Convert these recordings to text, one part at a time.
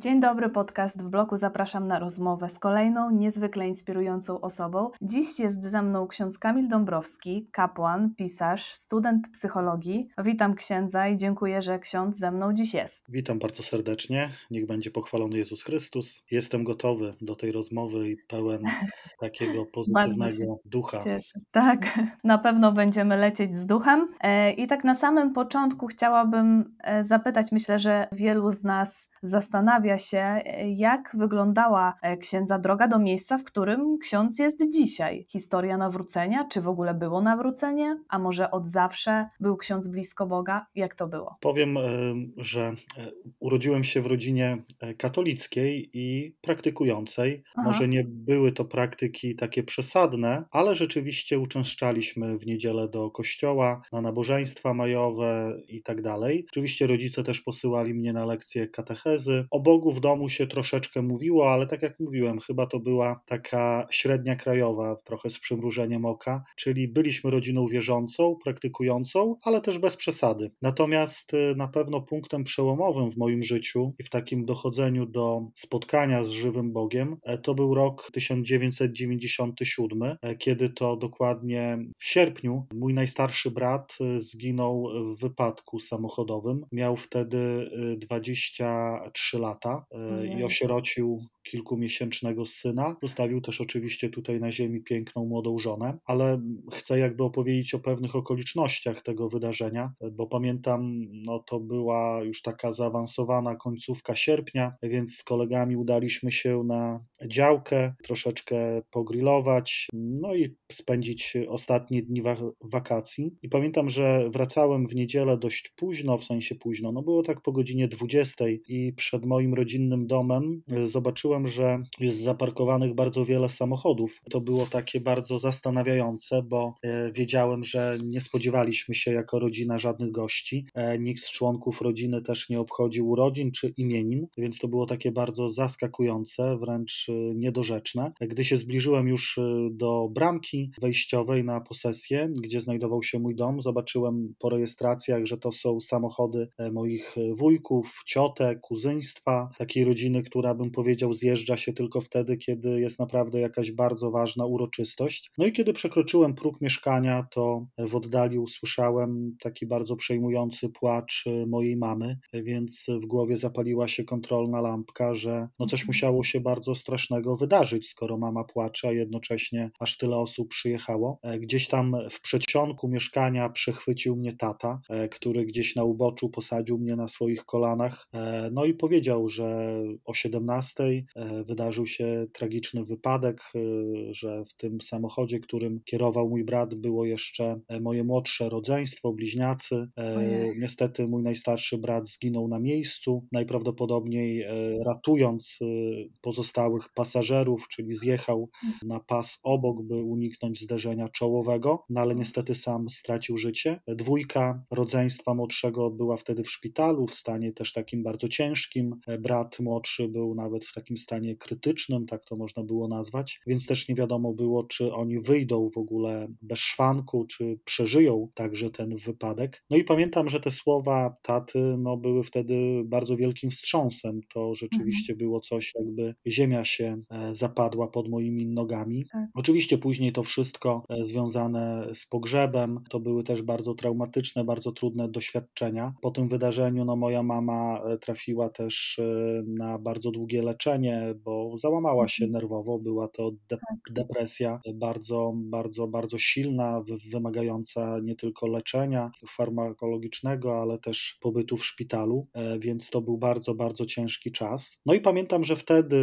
Dzień dobry, podcast w bloku. Zapraszam na rozmowę z kolejną niezwykle inspirującą osobą. Dziś jest ze mną ksiądz Kamil Dąbrowski, kapłan, pisarz, student psychologii. Witam księdza i dziękuję, że ksiądz ze mną dziś jest. Witam bardzo serdecznie. Niech będzie pochwalony Jezus Chrystus. Jestem gotowy do tej rozmowy i pełen takiego pozytywnego ducha. Cieszę. Tak, na pewno będziemy lecieć z duchem. E, I tak na samym początku chciałabym e, zapytać, myślę, że wielu z nas zastanawia się, e, jak wyglądała e, księdza droga do miejsca, w którym ksiądz jest dzisiaj. Historia nawrócenia, czy w ogóle było nawrócenie, a może od zawsze był ksiądz blisko Boga? Jak to było? Powiem, e, że urodziłem się w rodzinie katolickiej i praktykującej. Aha. Może nie były to praktyki takie przesadne, ale rzeczywiście uczęszczaliśmy w niedzielę do kościoła, na nabożeństwa majowe i tak dalej. Oczywiście rodzice też posyłali mnie na lekcje katechezy O Bogu w domu się troszeczkę mówiło, ale tak jak mówiłem, chyba to była taka średnia krajowa, trochę z przymrużeniem oka, czyli byliśmy rodziną wierzącą, praktykującą, ale też bez przesady. Natomiast y, na pewno punktem przełomowym w moim życiu i w takim dochodzeniu do spotkania z żywym Bogiem e, to był rok 1997, e, kiedy to dokładnie w sierpniu mój najstarszy brat y, zginął w wypadku samochodowym. Miał wtedy 20 y, trzy lata e, i osierocił kilkumiesięcznego syna. Zostawił też oczywiście tutaj na ziemi piękną młodą żonę, ale chcę jakby opowiedzieć o pewnych okolicznościach tego wydarzenia, bo pamiętam, no to była już taka zaawansowana końcówka sierpnia, więc z kolegami udaliśmy się na działkę, troszeczkę pogrillować, no i spędzić ostatnie dni wakacji. I pamiętam, że wracałem w niedzielę dość późno, w sensie późno, no było tak po godzinie 20 i przed moim rodzinnym domem zobaczyłem zobaczyłem, że jest zaparkowanych bardzo wiele samochodów. To było takie bardzo zastanawiające, bo e, wiedziałem, że nie spodziewaliśmy się jako rodzina żadnych gości. E, nikt z członków rodziny też nie obchodził urodzin czy imienin, więc to było takie bardzo zaskakujące, wręcz e, niedorzeczne. Gdy się zbliżyłem już do bramki wejściowej na posesję, gdzie znajdował się mój dom, zobaczyłem po rejestracjach, że to są samochody moich wujków, ciotek, kuzyństwa, takiej rodziny, która bym powiedział zjeżdża się tylko wtedy, kiedy jest naprawdę jakaś bardzo ważna uroczystość. No i kiedy przekroczyłem próg mieszkania, to w oddali usłyszałem taki bardzo przejmujący płacz y, mojej mamy, więc w głowie zapaliła się kontrolna lampka, że no coś mhm. musiało się bardzo strasznego wydarzyć, skoro mama płacze, a jednocześnie aż tyle osób przyjechało. E, gdzieś tam w przedsionku mieszkania przechwycił mnie tata, e, który gdzieś na uboczu posadził mnie na swoich kolanach, e, no i powiedział, że o 17 E, wydarzył się tragiczny wypadek, e, że w tym samochodzie, którym kierował mój brat, było jeszcze e, moje młodsze rodzeństwo, bliźniacy. Ojej. Niestety mój najstarszy brat zginął na miejscu, najprawdopodobniej ratując pozostałych pasażerów, czyli zjechał mm. na pas obok, by uniknąć zderzenia czołowego, no ale niestety sam stracił życie. Dwójka rodzeństwa młodszego była wtedy w szpitalu, w stanie też takim bardzo ciężkim. Brat młodszy był nawet w takim stanie krytycznym, tak to można było nazwać, więc też nie wiadomo było, czy oni wyjdą w ogóle bez szwanku, czy przeżyją także ten wypadek. No i pamiętam, że te słowa taty no, były wtedy bardzo wielkim wstrząsem. To rzeczywiście mhm. było coś, jakby ziemia się e, zapadła pod moimi nogami. Tak. Oczywiście później to wszystko e, związane z pogrzebem, to były też bardzo traumatyczne, bardzo trudne doświadczenia. Po tym wydarzeniu no, moja mama e, trafiła też na bardzo długie leczenie bo załamała się mhm. nerwowo. Była to de tak. depresja bardzo, bardzo, bardzo silna, wymagająca nie tylko leczenia farmakologicznego, ale też pobytu w szpitalu, e, więc to był bardzo, bardzo ciężki czas. No i pamiętam, że wtedy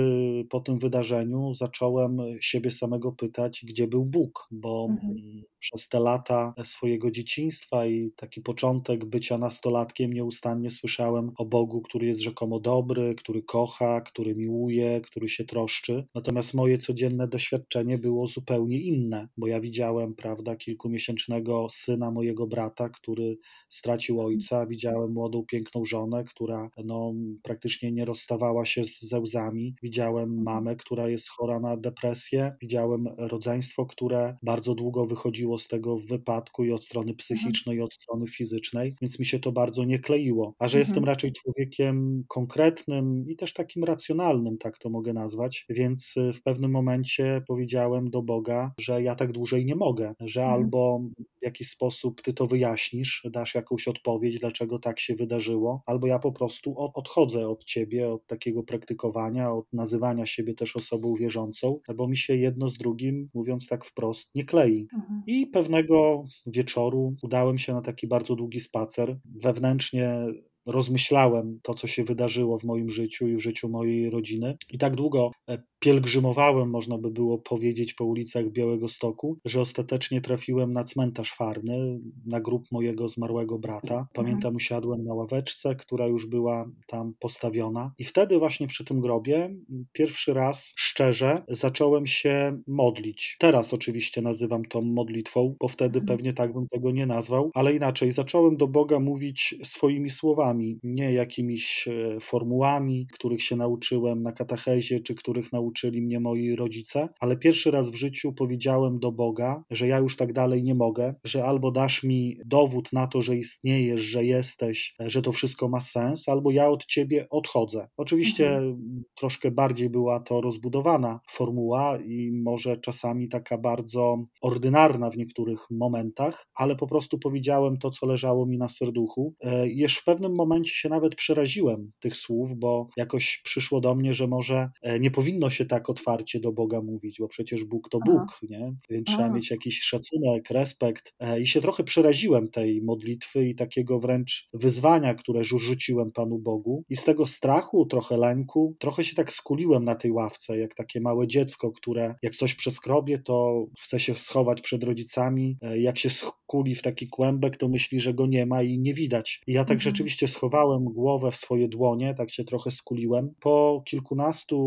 po tym wydarzeniu zacząłem siebie samego pytać, gdzie był Bóg, bo mhm. przez te lata swojego dzieciństwa i taki początek bycia nastolatkiem nieustannie słyszałem o Bogu, który jest rzekomo dobry, który kocha, który miłuje który się troszczy. Natomiast moje codzienne doświadczenie było zupełnie inne, bo ja widziałem, prawda, kilkumiesięcznego syna mojego brata, który stracił ojca, widziałem młodą, piękną żonę, która no, praktycznie nie rozstawała się ze łzami, widziałem mhm. mamę, która jest chora na depresję, widziałem rodzeństwo, które bardzo długo wychodziło z tego wypadku i od strony mhm. psychicznej, i od strony fizycznej, więc mi się to bardzo nie kleiło. A że mhm. jestem raczej człowiekiem konkretnym i też takim racjonalnym, tak to mogę nazwać, więc y, w pewnym momencie powiedziałem do Boga, że ja tak dłużej nie mogę, że mhm. albo w jakiś sposób ty to wyjaśnisz, dasz jakąś odpowiedź, dlaczego tak się wydarzyło, albo ja po prostu odchodzę od ciebie, od takiego praktykowania, od nazywania siebie też osobą wierzącą, bo mi się jedno z drugim, mówiąc tak wprost, nie klei. Mhm. I pewnego wieczoru udałem się na taki bardzo długi spacer. Wewnętrznie rozmyślałem to, co się wydarzyło w moim życiu i w życiu mojej rodziny. I tak długo e, pielgrzymowałem, można by było powiedzieć, po ulicach Białego Stoku, że ostatecznie trafiłem na cmentarz farny, na grób mojego zmarłego brata. Mhm. Pamiętam, usiadłem na ławeczce, która już była tam postawiona, i wtedy właśnie przy tym grobie pierwszy raz szczerze zacząłem się modlić. Teraz oczywiście nazywam to modlitwą, bo wtedy mhm. pewnie tak bym tego nie nazwał, ale inaczej zacząłem do Boga mówić swoimi słowami, nie jakimiś e, formułami, których się nauczyłem na katechezie, czy których nauczyli mnie moi rodzice, ale pierwszy raz w życiu powiedziałem do Boga, że ja już tak dalej nie mogę, że albo dasz mi dowód na to, że istniejesz, że jesteś, że to wszystko ma sens, albo ja od ciebie odchodzę. Oczywiście mhm. troszkę bardziej była to rozbudowana formuła i może czasami taka bardzo ordynarna w niektórych momentach, ale po prostu powiedziałem to, co leżało mi na serduchu. E, Jeszcze w pewnym momencie się nawet przeraziłem tych słów, bo jakoś przyszło do mnie, że może e, nie powinno się tak otwarcie do Boga mówić, bo przecież Bóg to Bóg, Aha. nie? Więc trzeba mieć jakiś szacunek, respekt. E, I się trochę przeraziłem tej modlitwy i takiego wręcz wyzwania, które rzuciłem Panu Bogu. I z tego strachu, trochę lęku, trochę się tak skuliłem na tej ławce, jak takie małe dziecko, które jak coś przeskrobie, to chce się schować przed rodzicami. E, jak się skuli w taki kłębek, to myśli, że go nie ma i nie widać. I ja tak mhm. rzeczywiście schowałem głowę w swoje dłonie, tak się trochę skuliłem. Po kilkunastu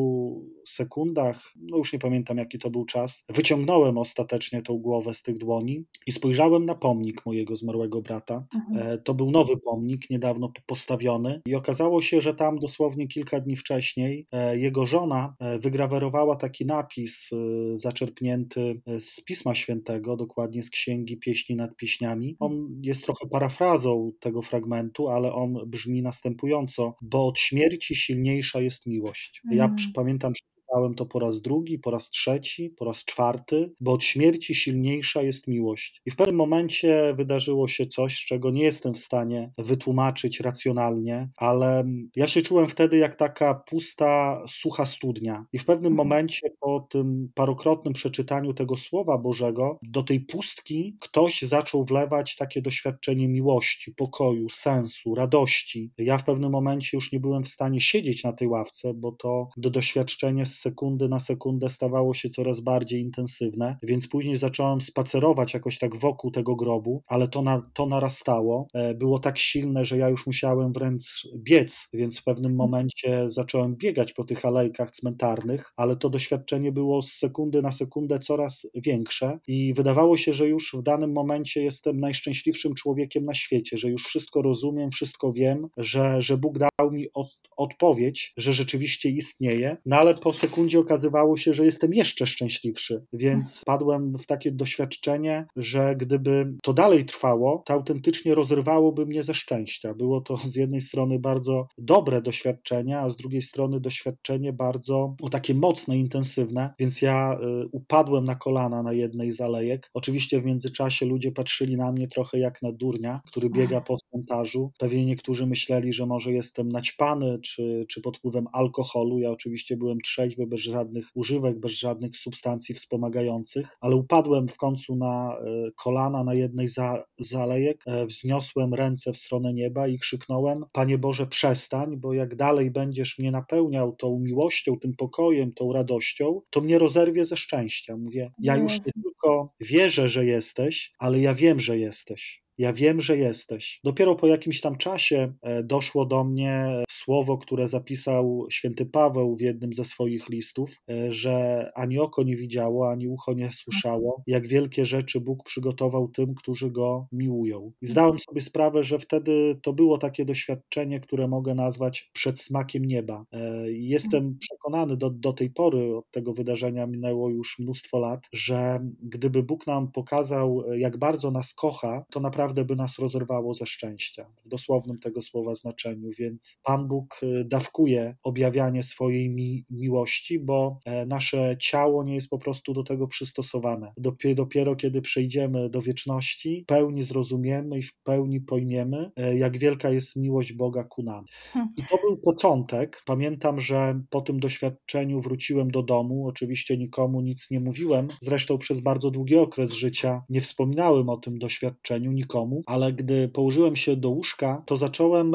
sekundach, no już nie pamiętam jaki to był czas, wyciągnąłem ostatecznie tą głowę z tych dłoni i spojrzałem na pomnik mojego zmarłego brata. Mhm. E, to był nowy pomnik, niedawno postawiony i okazało się, że tam dosłownie kilka dni wcześniej e, jego żona e, wygrawerowała taki napis zaczerpnięty z Pisma Świętego, dokładnie z Księgi Pieśni nad Pieśniami. On jest trochę parafrazą tego fragmentu, ale on brzmi następująco, bo od śmierci silniejsza jest miłość. Ja mhm. pamiętam, że Czytałem to po raz drugi, po raz trzeci, po raz czwarty, bo od śmierci silniejsza jest miłość. I w pewnym momencie wydarzyło się coś, czego nie jestem w stanie wytłumaczyć racjonalnie, ale ja się czułem wtedy jak taka pusta, sucha studnia. I w pewnym mhm. momencie po tym parokrotnym przeczytaniu tego Słowa Bożego, do tej pustki ktoś zaczął wlewać takie doświadczenie miłości, pokoju, sensu, radości. Ja w pewnym momencie już nie byłem w stanie siedzieć na tej ławce, bo to do doświadczenie z sekundy na sekundę stawało się coraz bardziej intensywne, więc później zacząłem spacerować jakoś tak wokół tego grobu, ale to, na, to narastało. E, było tak silne, że ja już musiałem wręcz biec, więc w pewnym momencie zacząłem biegać po tych alejkach cmentarnych, ale to doświadczenie było z sekundy na sekundę coraz większe i wydawało się, że już w danym momencie jestem najszczęśliwszym człowiekiem na świecie, że już wszystko rozumiem, wszystko wiem, że, że Bóg dał mi od, odpowiedź, że rzeczywiście istnieje, no ale po sekundzie okazywało się, że jestem jeszcze szczęśliwszy, więc padłem w takie doświadczenie, że gdyby to dalej trwało, to autentycznie rozrywałoby mnie ze szczęścia. Było to z jednej strony bardzo dobre doświadczenie, a z drugiej strony doświadczenie bardzo no, takie mocne, intensywne, więc ja y, upadłem na kolana na jednej z alejek. Oczywiście w międzyczasie ludzie patrzyli na mnie trochę jak na durnia, który biega po cmentarzu. Pewnie niektórzy myśleli, że może jestem naćpany, czy, czy pod wpływem alkoholu. Ja oczywiście byłem trzeźwy, bez żadnych używek, bez żadnych substancji wspomagających, ale upadłem w końcu na e, kolana na jednej za, z alejek, e, wzniosłem ręce w stronę nieba i krzyknąłem: Panie Boże, przestań, bo jak dalej będziesz mnie napełniał tą miłością, tym pokojem, tą radością, to mnie rozerwie ze szczęścia. Mówię, ja już nie tylko wierzę, że jesteś, ale ja wiem, że jesteś. Ja wiem, że jesteś. Dopiero po jakimś tam czasie e, doszło do mnie słowo, które zapisał święty Paweł w jednym ze swoich listów, e, że ani oko nie widziało, ani ucho nie słyszało, jak wielkie rzeczy Bóg przygotował tym, którzy go miłują. I zdałem sobie sprawę, że wtedy to było takie doświadczenie, które mogę nazwać przedsmakiem nieba. E, jestem przekonany do, do tej pory, od tego wydarzenia minęło już mnóstwo lat, że gdyby Bóg nam pokazał, jak bardzo nas kocha, to naprawdę by nas rozerwało ze szczęścia, w dosłownym tego słowa znaczeniu. Więc Pan Bóg e, dawkuje objawianie swojej mi miłości, bo e, nasze ciało nie jest po prostu do tego przystosowane. Dopiero kiedy przejdziemy do wieczności, w pełni zrozumiemy i w pełni pojmiemy, e, jak wielka jest miłość Boga ku nam. Hm. I to był początek. Pamiętam, że po tym doświadczeniu wróciłem do domu. Oczywiście nikomu nic nie mówiłem. Zresztą przez bardzo długi okres życia nie wspominałem o tym doświadczeniu nikomu, ale gdy położyłem się do łóżka, to zacząłem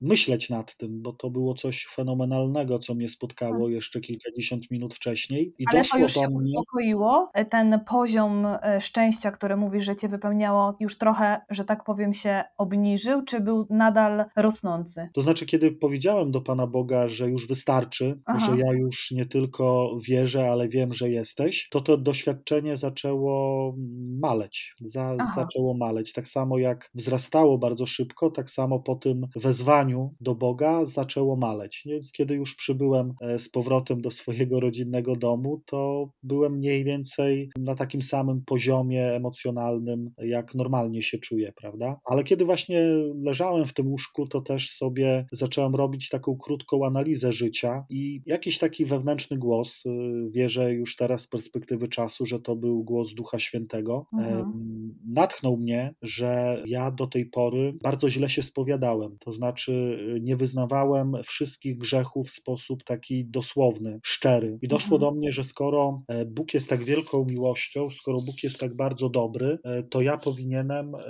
myśleć nad tym, bo to było coś fenomenalnego, co mnie spotkało tak. jeszcze kilkadziesiąt minut wcześniej. I Ale to już się mnie... uspokoiło? E, ten poziom e, szczęścia, który mówisz, że cię wypełniało, już trochę, że tak powiem, się obniżył, czy był nadal rosnący? To znaczy, kiedy powiedziałem do Pana Boga, że już wystarczy, Aha. że ja już nie tylko wierzę, ale wiem, że jesteś, to to doświadczenie zaczęło maleć. Za, zaczęło maleć. Tak samo jak wzrastało bardzo szybko, tak samo po tym wezwaniu do Boga zaczęło maleć. Więc kiedy już przybyłem e, z powrotem do swojego rodzinnego domu, to byłem mniej więcej na takim samym poziomie emocjonalnym, jak normalnie się czuję, prawda? Ale kiedy właśnie leżałem w tym łóżku, to też sobie zacząłem robić taką krótką analizę życia i jakiś taki wewnętrzny głos, y, wierzę już teraz z perspektywy czasu, że to był głos Ducha Świętego, mhm. natchnął mnie, że ja do tej pory bardzo źle się spowiadałem. To znaczy, y, nie wyznawałem wszystkich grzechów w sposób taki dosłowny, szczery. I doszło mhm. do mnie, że skoro e, Bóg jest tak wielką miłością, skoro Bóg jest tak bardzo dobry, e, to ja powinienem e,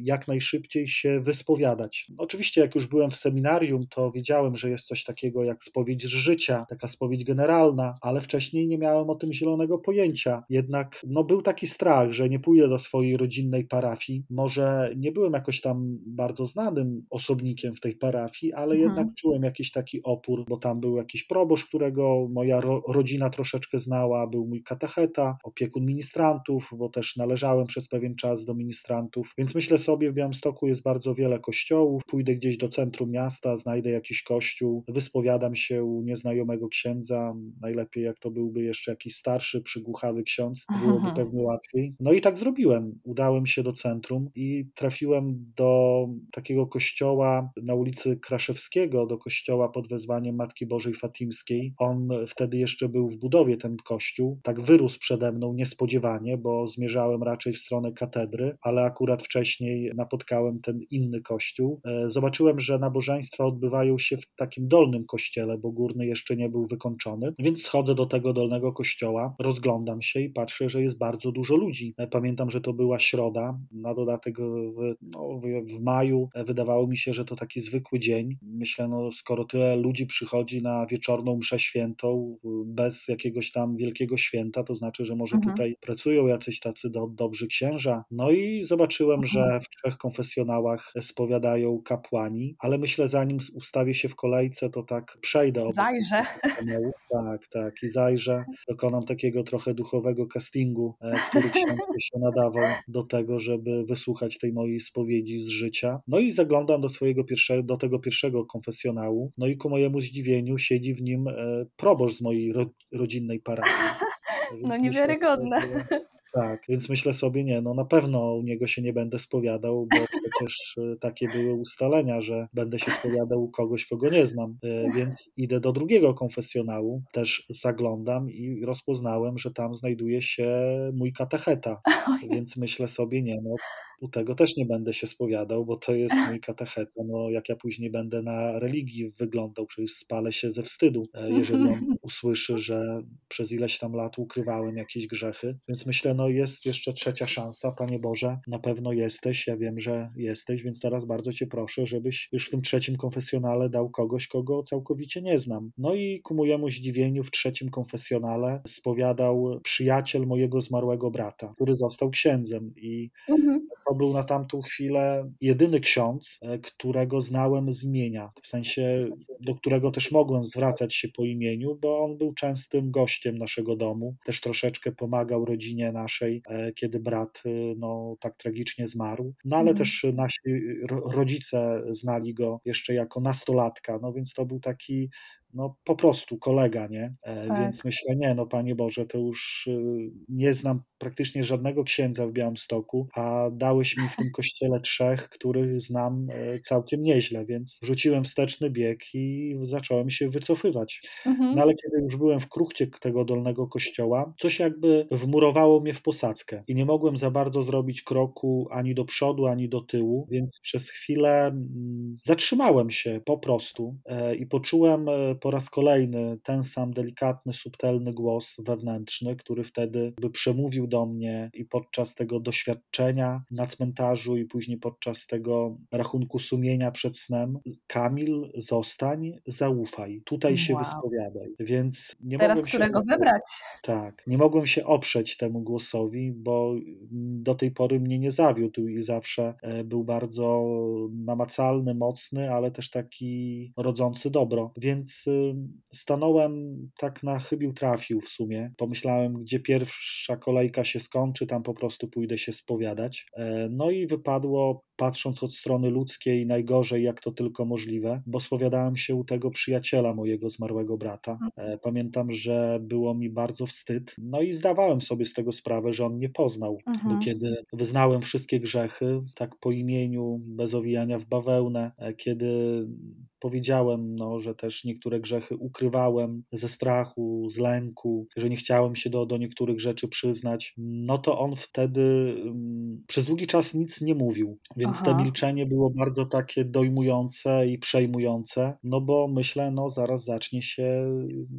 jak najszybciej się wyspowiadać. Oczywiście, jak już byłem w seminarium, to wiedziałem, że jest coś takiego jak spowiedź z życia, taka spowiedź generalna, ale wcześniej nie miałem o tym zielonego pojęcia. Jednak no, był taki strach, że nie pójdę do swojej rodzinnej parafii. Może nie byłem jakoś tam bardzo znanym osobnikiem w tej parafii, ale mhm. jednak czułem jakiś taki opór, bo tam był jakiś proboszcz, którego moja ro rodzina troszeczkę znała, był mój katecheta, opiekun ministrantów, bo też należałem przez pewien czas do ministrantów, więc myślę sobie, w Białymstoku jest bardzo wiele kościołów, pójdę gdzieś do centrum miasta, znajdę jakiś kościół, wyspowiadam się u nieznajomego księdza, najlepiej jak to byłby jeszcze jakiś starszy, przygłuchawy ksiądz, byłoby Aha. pewnie łatwiej. No i tak zrobiłem. Udałem się do centrum i trafiłem do takiego kościoła na ulicy Kraszewskiego, do kościoła pod wezwaniem Matki Bożej Fatimskiej. On wtedy jeszcze był w budowie, ten kościół. Tak wyrósł przede mną niespodziewanie, bo zmierzałem raczej w stronę katedry, ale akurat wcześniej napotkałem ten inny kościół. E, zobaczyłem, że nabożeństwa odbywają się w takim dolnym kościele, bo górny jeszcze nie był wykończony, więc schodzę do tego dolnego kościoła, rozglądam się i patrzę, że jest bardzo dużo ludzi. E, pamiętam, że to była środa, na dodatek w, no, w maju e, wydawało mi się, że to taki zwykły dzień. Myślę, no skoro tyle ludzi przychodzi na wieczorną mszę świętą bez jakiegoś tam wielkiego święta, to znaczy, że może mhm. tutaj pracują jacyś tacy do, dobrzy księża. No i zobaczyłem, mhm. że w trzech konfesjonałach spowiadają kapłani, ale myślę, zanim ustawię się w kolejce, to tak przejdę. Zajrzę. Tak, tak, i zajrzę. Dokonam takiego trochę duchowego castingu, e, który się nadawał do tego, żeby wysłuchać tej mojej spowiedzi z życia. No i zaglądam do swojego pierwszego, do tego pierwszego konfesjonału, no i ku mojemu zdziwieniu siedzi w nim e, proboszcz z mojej ro, rodzinnej parafii. No niewiarygodne. Tak, więc myślę sobie, nie, no na pewno u niego się nie będę spowiadał, bo przecież e, takie były ustalenia, że będę się spowiadał u kogoś, kogo nie znam. E, więc idę do drugiego konfesjonału, też zaglądam i rozpoznałem, że tam znajduje się mój katecheta. Więc myślę sobie, nie, no u tego też nie będę się spowiadał, bo to jest mój katecheta. No jak ja później będę na religii wyglądał, przecież spalę się ze wstydu, e, jeżeli on usłyszy, że przez ileś tam lat ukrywałem jakieś grzechy. Więc myślę, no jest jeszcze trzecia szansa, Panie Boże, na pewno jesteś, ja wiem, że jesteś, więc teraz bardzo Cię proszę, żebyś już w tym trzecim konfesjonale dał kogoś, kogo całkowicie nie znam. No i ku mojemu zdziwieniu w trzecim konfesjonale spowiadał przyjaciel mojego zmarłego brata, który został księdzem i mhm to był na tamtą chwilę jedyny ksiądz, e, którego znałem z imienia, w sensie do którego też mogłem zwracać się po imieniu, bo on był częstym gościem naszego domu, też troszeczkę pomagał rodzinie naszej, e, kiedy brat no, tak tragicznie zmarł, no ale mhm. też nasi rodzice znali go jeszcze jako nastolatka, no więc to był taki no po prostu kolega, nie? E, tak. Więc myślę, nie, no Panie Boże, to już y, nie znam praktycznie żadnego księdza w Białymstoku, a dałeś mi w tym kościele trzech, których znam e, całkiem nieźle, więc rzuciłem wsteczny bieg i zacząłem się wycofywać. Mhm. No ale kiedy już byłem w kruchcie tego dolnego kościoła, coś jakby wmurowało mnie w posadzkę i nie mogłem za bardzo zrobić kroku ani do przodu, ani do tyłu, więc przez chwilę mm, zatrzymałem się po prostu e, i poczułem po raz kolejny ten sam delikatny, subtelny głos wewnętrzny, który wtedy by przemówił do mnie i podczas tego doświadczenia na cmentarzu i później podczas tego rachunku sumienia przed snem. Kamil, zostań, zaufaj, tutaj się wow. wyspowiadaj. Więc nie Teraz mogłem którego się... wybrać? Tak, nie mogłem się oprzeć temu głosowi, bo do tej pory mnie nie zawiódł i zawsze e, był bardzo namacalny, mocny, ale też taki rodzący dobro. Więc stanąłem tak na chybił trafił w sumie. Pomyślałem, gdzie pierwsza kolejka się skończy, tam po prostu pójdę się spowiadać. E, no i wypadło patrząc od strony ludzkiej, najgorzej jak to tylko możliwe, bo spowiadałem się u tego przyjaciela mojego zmarłego brata. Mhm. E, pamiętam, że było mi bardzo wstyd, no i zdawałem sobie z tego sprawę, że on mnie poznał, mhm. bo kiedy wyznałem wszystkie grzechy, tak po imieniu, bez owijania w bawełnę, e, kiedy powiedziałem, no, że też niektóre grzechy ukrywałem ze strachu, z lęku, że nie chciałem się do, do niektórych rzeczy przyznać, no to on wtedy um, przez długi czas nic nie mówił. Więc więc Aha. to milczenie było bardzo takie dojmujące i przejmujące, no bo myślę, no zaraz zacznie się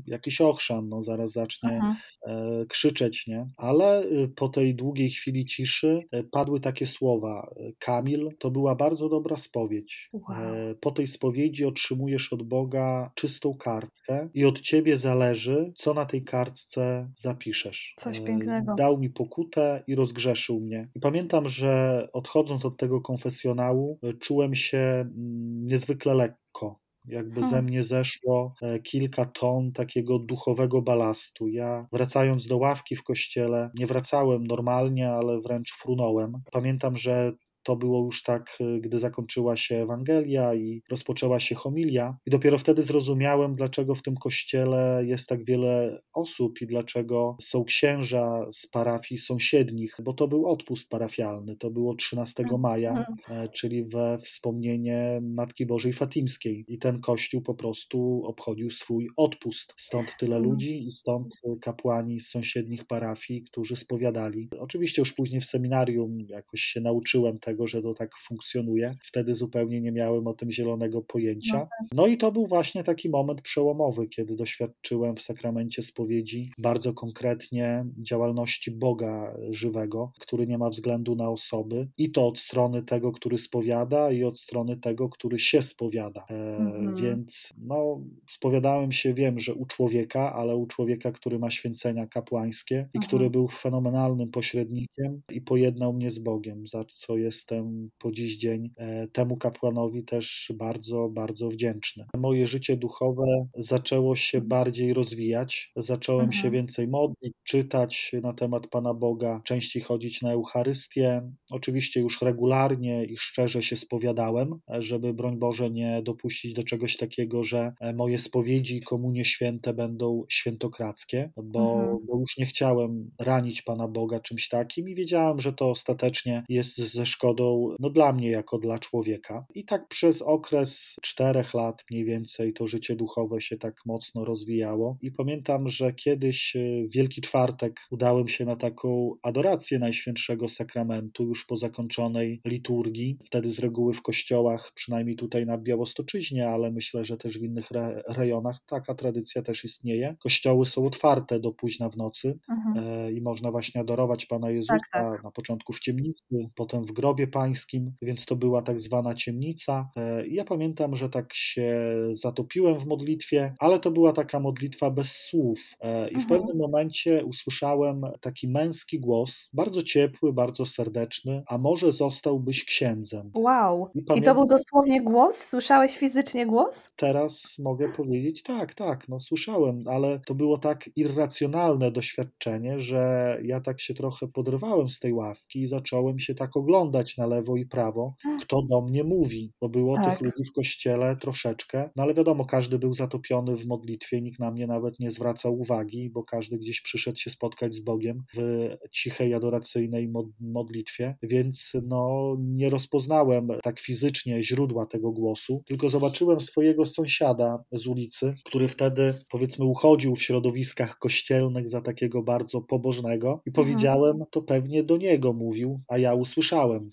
jakiś ochrzan, no zaraz zacznie e, krzyczeć, nie? Ale y, po tej długiej chwili ciszy e, padły takie słowa. Kamil, to była bardzo dobra spowiedź. Wow. E, po tej spowiedzi otrzymujesz od Boga czystą kartkę i od ciebie zależy, co na tej kartce zapiszesz. Coś e, pięknego. Dał mi pokutę i rozgrzeszył mnie. I pamiętam, że odchodząc od tego konferencji, konfesjonału e, czułem się mm, niezwykle lekko. Jakby hmm. ze mnie zeszło e, kilka ton takiego duchowego balastu. Ja wracając do ławki w kościele, nie wracałem normalnie, ale wręcz frunąłem. Pamiętam, że to było już tak, y, gdy zakończyła się Ewangelia i rozpoczęła się homilia, i dopiero wtedy zrozumiałem, dlaczego w tym kościele jest tak wiele osób i dlaczego są księża z parafii sąsiednich, bo to był odpust parafialny. To było 13 mhm. maja, mhm. E, czyli we wspomnienie Matki Bożej Fatimskiej. I ten kościół po prostu obchodził swój odpust. Stąd tyle mhm. ludzi i stąd kapłani z sąsiednich parafii, którzy spowiadali. Oczywiście już później w seminarium jakoś się nauczyłem tego, tego, że to tak funkcjonuje. Wtedy zupełnie nie miałem o tym zielonego pojęcia. No, tak. no i to był właśnie taki moment przełomowy, kiedy doświadczyłem w sakramencie spowiedzi bardzo konkretnie działalności Boga żywego, który nie ma względu na osoby i to od strony tego, który spowiada i od strony tego, który się spowiada. E, mhm. Więc no, spowiadałem się, wiem, że u człowieka, ale u człowieka, który ma święcenia kapłańskie i mhm. który był fenomenalnym pośrednikiem i pojednał mnie z Bogiem, za co jest jestem po dziś dzień e, temu kapłanowi też bardzo, bardzo wdzięczny. Moje życie duchowe zaczęło się bardziej rozwijać. Zacząłem mhm. się więcej modlić, czytać na temat Pana Boga, częściej chodzić na Eucharystię. Oczywiście już regularnie i szczerze się spowiadałem, żeby broń Boże nie dopuścić do czegoś takiego, że e, moje spowiedzi i komunie święte będą świętokradzkie, bo, mhm. bo już nie chciałem ranić Pana Boga czymś takim i wiedziałem, że to ostatecznie jest ze szkodą no, dla mnie jako dla człowieka. I tak przez okres czterech lat mniej więcej to życie duchowe się tak mocno rozwijało. I pamiętam, że kiedyś e, Wielki Czwartek udałem się na taką adorację Najświętszego Sakramentu już po zakończonej liturgii. Wtedy z reguły w kościołach, przynajmniej tutaj na Białostoczyźnie, ale myślę, że też w innych re rejonach taka tradycja też istnieje. Kościoły są otwarte do późna w nocy mhm. e, i można właśnie adorować Pana Jezusa tak, tak. na początku w ciemnicy, potem w grobie pańskim, więc to była tak zwana ciemnica. E, ja pamiętam, że tak się zatopiłem w modlitwie, ale to była taka modlitwa bez słów. E, I w mhm. pewnym momencie usłyszałem taki męski głos, bardzo ciepły, bardzo serdeczny, a może zostałbyś księdzem. Wow. I, pamię... I to był dosłownie głos? Słyszałeś fizycznie głos? Teraz mogę powiedzieć tak, tak, no słyszałem, ale to było tak irracjonalne doświadczenie, że ja tak się trochę podrywałem z tej ławki i zacząłem się tak oglądać na lewo i prawo, kto do mnie mówi, bo było tak. tych ludzi w kościele troszeczkę, no ale wiadomo, każdy był zatopiony w modlitwie, nikt na mnie nawet nie zwracał uwagi, bo każdy gdzieś przyszedł się spotkać z Bogiem w cichej, adoracyjnej modlitwie, więc no nie rozpoznałem tak fizycznie źródła tego głosu, tylko zobaczyłem swojego sąsiada z ulicy, który wtedy powiedzmy uchodził w środowiskach kościelnych za takiego bardzo pobożnego i mhm. powiedziałem, to pewnie do niego mówił, a ja usłyszałem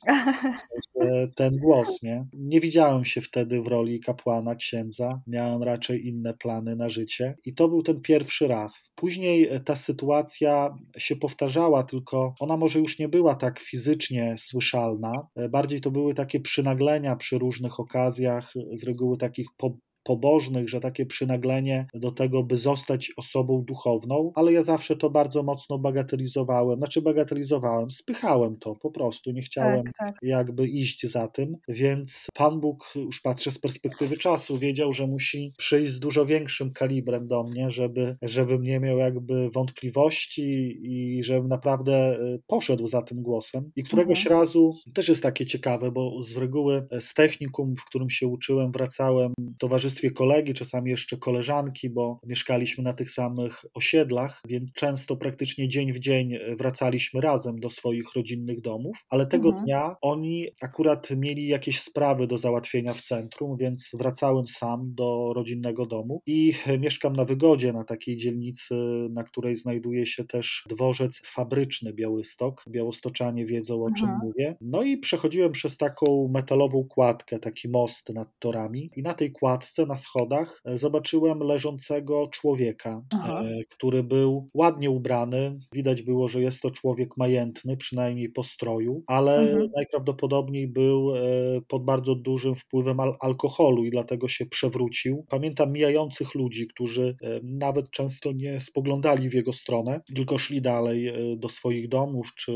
ten głos, nie? Nie widziałem się wtedy w roli kapłana, księdza, miałem raczej inne plany na życie i to był ten pierwszy raz. Później ta sytuacja się powtarzała, tylko ona może już nie była tak fizycznie słyszalna, bardziej to były takie przynaglenia przy różnych okazjach, z reguły takich po, pobożnych, że takie przynaglenie do tego, by zostać osobą duchowną, ale ja zawsze to bardzo mocno bagatelizowałem, znaczy bagatelizowałem, spychałem to po prostu, nie chciałem tak, tak. jakby iść za tym, więc Pan Bóg, już patrzę z perspektywy czasu, wiedział, że musi przyjść z dużo większym kalibrem do mnie, żeby, żebym nie miał jakby wątpliwości i żebym naprawdę y, poszedł za tym głosem. I któregoś mhm. razu, też jest takie ciekawe, bo z reguły z technikum, w którym się uczyłem, wracałem towarzystwo towarzystwie kolegi, czasami jeszcze koleżanki, bo mieszkaliśmy na tych samych osiedlach, więc często praktycznie dzień w dzień wracaliśmy razem do swoich rodzinnych domów, ale tego mhm. dnia oni akurat mieli jakieś sprawy do załatwienia w centrum, więc wracałem sam do rodzinnego domu i mieszkam na Wygodzie, na takiej dzielnicy, na której znajduje się też dworzec fabryczny Białystok. Białostoczanie wiedzą o czym mhm. mówię. No i przechodziłem przez taką metalową kładkę, taki most nad torami i na tej kładce na schodach e, zobaczyłem leżącego człowieka, Aha. E, który był ładnie ubrany. Widać było, że jest to człowiek majętny, przynajmniej po stroju, ale mhm. najprawdopodobniej był e, pod bardzo dużym wpływem al alkoholu i dlatego się przewrócił. Pamiętam mijających ludzi, którzy nawet często nie spoglądali w jego stronę, tylko szli dalej do swoich domów czy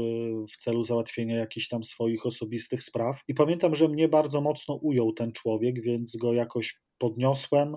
w celu załatwienia jakichś tam swoich osobistych spraw. I pamiętam, że mnie bardzo mocno ujął ten człowiek, więc go jakoś podniosłem,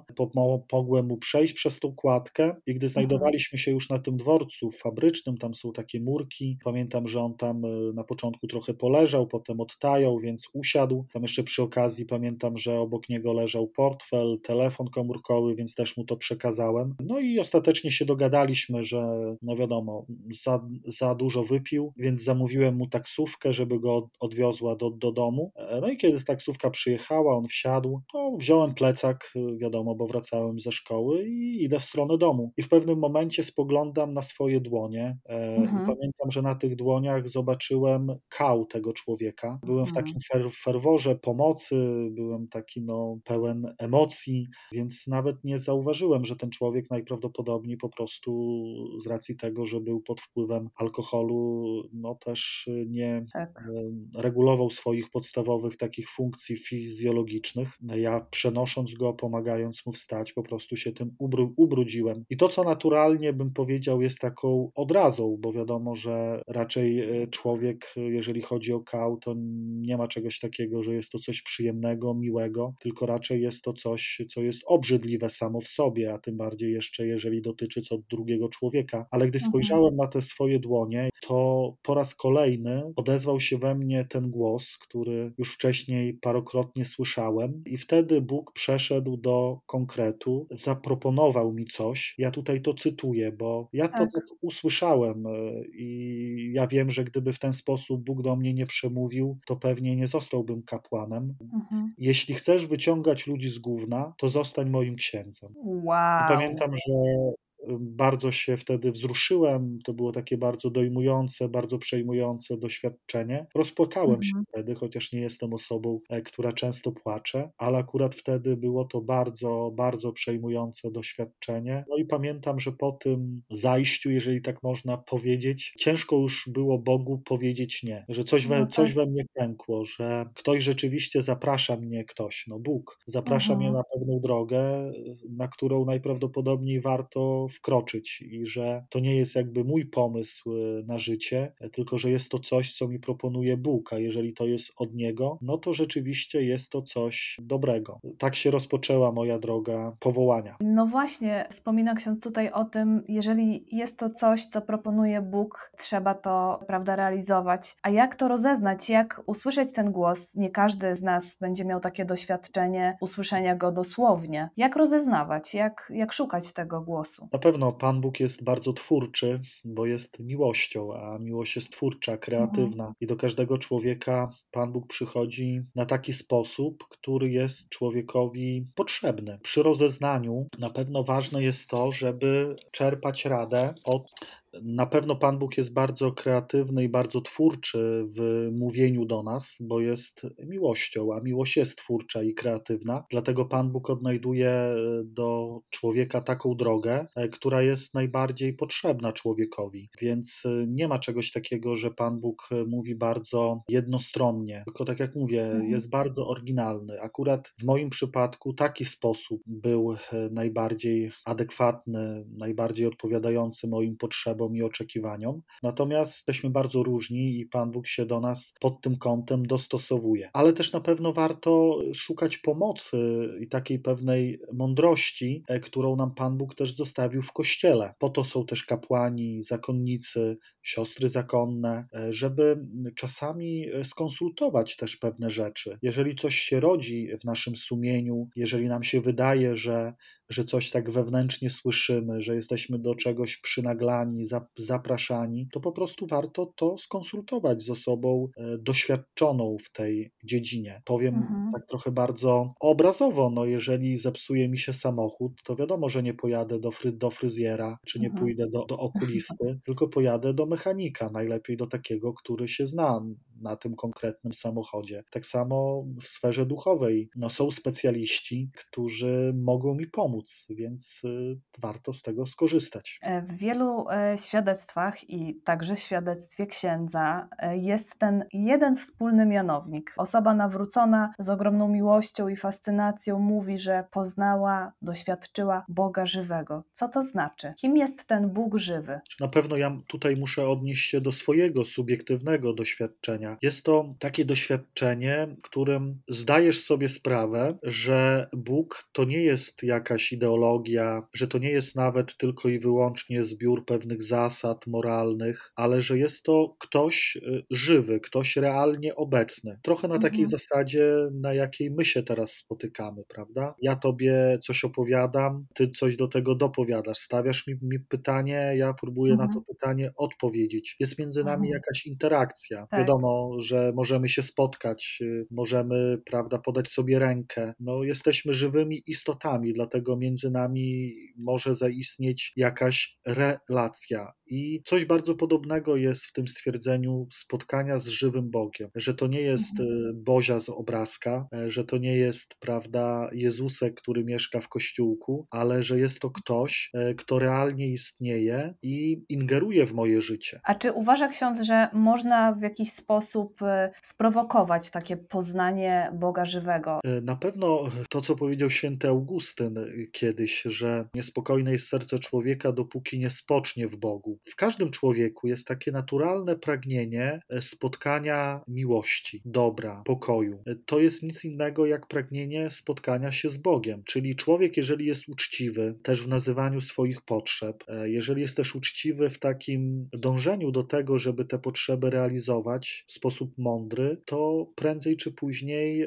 pomogłem mu przejść przez tą kładkę i gdy mhm. znajdowaliśmy się już na tym dworcu fabrycznym, tam są takie murki, pamiętam, że on tam e, na początku trochę poleżał, potem odtajał, więc usiadł. Tam jeszcze przy okazji pamiętam, że obok niego leżał portfel, telefon komórkowy, więc też mu to przekazałem. No i ostatecznie się dogadaliśmy, że no wiadomo, za, za dużo wypił, więc zamówiłem mu taksówkę, żeby go odwiozła do, do domu. E, no i kiedy taksówka przyjechała, on wsiadł, to wziąłem plecak, tak, wiadomo, bo wracałem ze szkoły i idę w stronę domu. I w pewnym momencie spoglądam na swoje dłonie. E, mhm. I pamiętam, że na tych dłoniach zobaczyłem kał tego człowieka. Byłem w mhm. takim fer ferworze pomocy, byłem taki no, pełen emocji, więc nawet nie zauważyłem, że ten człowiek najprawdopodobniej po prostu z racji tego, że był pod wpływem alkoholu, no też nie tak. E, regulował swoich podstawowych takich funkcji fizjologicznych. Ja przenosząc go go, pomagając mu wstać, po prostu się tym ubrudziłem. I to, co naturalnie bym powiedział, jest taką odrazą, bo wiadomo, że raczej e, człowiek, jeżeli chodzi o kał, to nie ma czegoś takiego, że jest to coś przyjemnego, miłego, tylko raczej jest to coś, co jest obrzydliwe samo w sobie, a tym bardziej jeszcze, jeżeli dotyczy co drugiego człowieka. Ale gdy mhm. spojrzałem na te swoje dłonie, to po raz kolejny odezwał się we mnie ten głos, który już wcześniej parokrotnie słyszałem, i wtedy Bóg przeszedł przeszedł do konkretu, zaproponował mi coś. Ja tutaj to cytuję, bo ja tak. to tak usłyszałem e, i ja wiem, że gdyby w ten sposób Bóg do mnie nie przemówił, to pewnie nie zostałbym kapłanem. Mhm. Jeśli chcesz wyciągać ludzi z gówna, to zostań moim księdzem. Wow. I pamiętam, że bardzo się wtedy wzruszyłem. To było takie bardzo dojmujące, bardzo przejmujące doświadczenie. Rozpłakałem się Mhm. wtedy, chociaż nie jestem osobą, e, która często płacze, ale akurat wtedy było to bardzo, bardzo przejmujące doświadczenie. No i pamiętam, że po tym zajściu, jeżeli tak można powiedzieć, ciężko już było Bogu powiedzieć nie, że coś we, No coś tak. we mnie pękło, że ktoś rzeczywiście zaprasza mnie, ktoś, no Bóg, zaprasza mnie Mhm. na pewną drogę, na którą najprawdopodobniej warto wkroczyć i że to nie jest jakby mój pomysł e, na życie, e, tylko że jest to coś, co mi proponuje Bóg, a jeżeli to jest od Niego, no to rzeczywiście jest to coś dobrego. Tak się rozpoczęła moja droga powołania. No właśnie, wspomina ksiądz tutaj o tym, jeżeli jest to coś, co proponuje Bóg, trzeba to, prawda, realizować. A jak to rozeznać? Jak usłyszeć ten głos? Nie każdy z nas będzie miał takie doświadczenie usłyszenia go dosłownie. Jak rozeznawać? Jak, jak szukać tego głosu? Na pewno Pan Bóg jest bardzo twórczy, bo jest miłością, a miłość jest twórcza, kreatywna Mhm. i do każdego człowieka Pan Bóg przychodzi na taki sposób, który jest człowiekowi potrzebny. Przy rozeznaniu na pewno ważne jest to, żeby czerpać radę od na pewno Pan Bóg jest bardzo kreatywny i bardzo twórczy w mówieniu do nas, bo jest miłością, a miłość jest twórcza i kreatywna. Dlatego Pan Bóg odnajduje do człowieka taką drogę, e, która jest najbardziej potrzebna człowiekowi. Więc e, nie ma czegoś takiego, że Pan Bóg e, mówi bardzo jednostronnie, tylko tak jak mówię, Mhm. jest bardzo oryginalny. Akurat w moim przypadku taki sposób był najbardziej adekwatny, najbardziej odpowiadający moim potrzebom i oczekiwaniom. Natomiast jesteśmy bardzo różni i Pan Bóg się do nas pod tym kątem dostosowuje. Ale też na pewno warto szukać pomocy i takiej pewnej mądrości, e, którą nam Pan Bóg też zostawił w kościele. Po to są też kapłani, zakonnicy, siostry zakonne, e, żeby czasami e, skonsultować też pewne rzeczy. Jeżeli coś się rodzi w naszym sumieniu, jeżeli nam się wydaje, że że coś tak wewnętrznie słyszymy, że jesteśmy do czegoś przynaglani, zapraszani, to po prostu warto to skonsultować z osobą e, doświadczoną w tej dziedzinie. Powiem Mhm. tak trochę bardzo obrazowo, no jeżeli zepsuje mi się samochód, to wiadomo, że nie pojadę do, fry, do fryzjera, czy nie Mhm. pójdę do, do okulisty, tylko pojadę do mechanika, najlepiej do takiego, który się zna na tym konkretnym samochodzie. Tak samo w sferze duchowej. No, są specjaliści, którzy mogą mi pomóc, więc y, warto z tego skorzystać. E, w wielu e, świadectwach i także w świadectwie księdza e, jest ten jeden wspólny mianownik. Osoba nawrócona z ogromną miłością i fascynacją mówi, że poznała, doświadczyła Boga żywego. Co to znaczy? Kim jest ten Bóg żywy? Na pewno ja tutaj muszę odnieść się do swojego subiektywnego doświadczenia jest to takie doświadczenie, którym zdajesz sobie sprawę, że Bóg to nie jest jakaś ideologia, że to nie jest nawet tylko i wyłącznie zbiór pewnych zasad moralnych, ale że jest to ktoś y, żywy, ktoś realnie obecny. Trochę na takiej Mhm. zasadzie, na jakiej my się teraz spotykamy, prawda? Ja tobie coś opowiadam, ty coś do tego dopowiadasz, stawiasz mi, mi pytanie, ja próbuję Mhm. na to pytanie odpowiedzieć. Jest między nami Mhm. jakaś interakcja. Tak. Wiadomo, że możemy się spotkać, y, możemy, prawda, podać sobie rękę. No, jesteśmy żywymi istotami, dlatego między nami może zaistnieć jakaś relacja. I coś bardzo podobnego jest w tym stwierdzeniu spotkania z żywym Bogiem, że to nie jest Mhm. y, Bozia z obrazka, e, że to nie jest, prawda, Jezusek, który mieszka w kościółku, ale że jest to ktoś, e, kto realnie istnieje i ingeruje w moje życie. A czy uważa ksiądz, że można w jakiś sposób e, sprowokować takie poznanie Boga żywego? E, Na pewno to, co powiedział święty Augustyn kiedyś, że niespokojne jest serce człowieka, dopóki nie spocznie w Bogu. W każdym człowieku jest takie naturalne pragnienie e, spotkania miłości, dobra, pokoju. E, To jest nic innego jak pragnienie spotkania się z Bogiem. Czyli człowiek, jeżeli jest uczciwy też w nazywaniu swoich potrzeb, e, jeżeli jest też uczciwy w takim dążeniu do tego, żeby te potrzeby realizować w sposób mądry, to prędzej czy później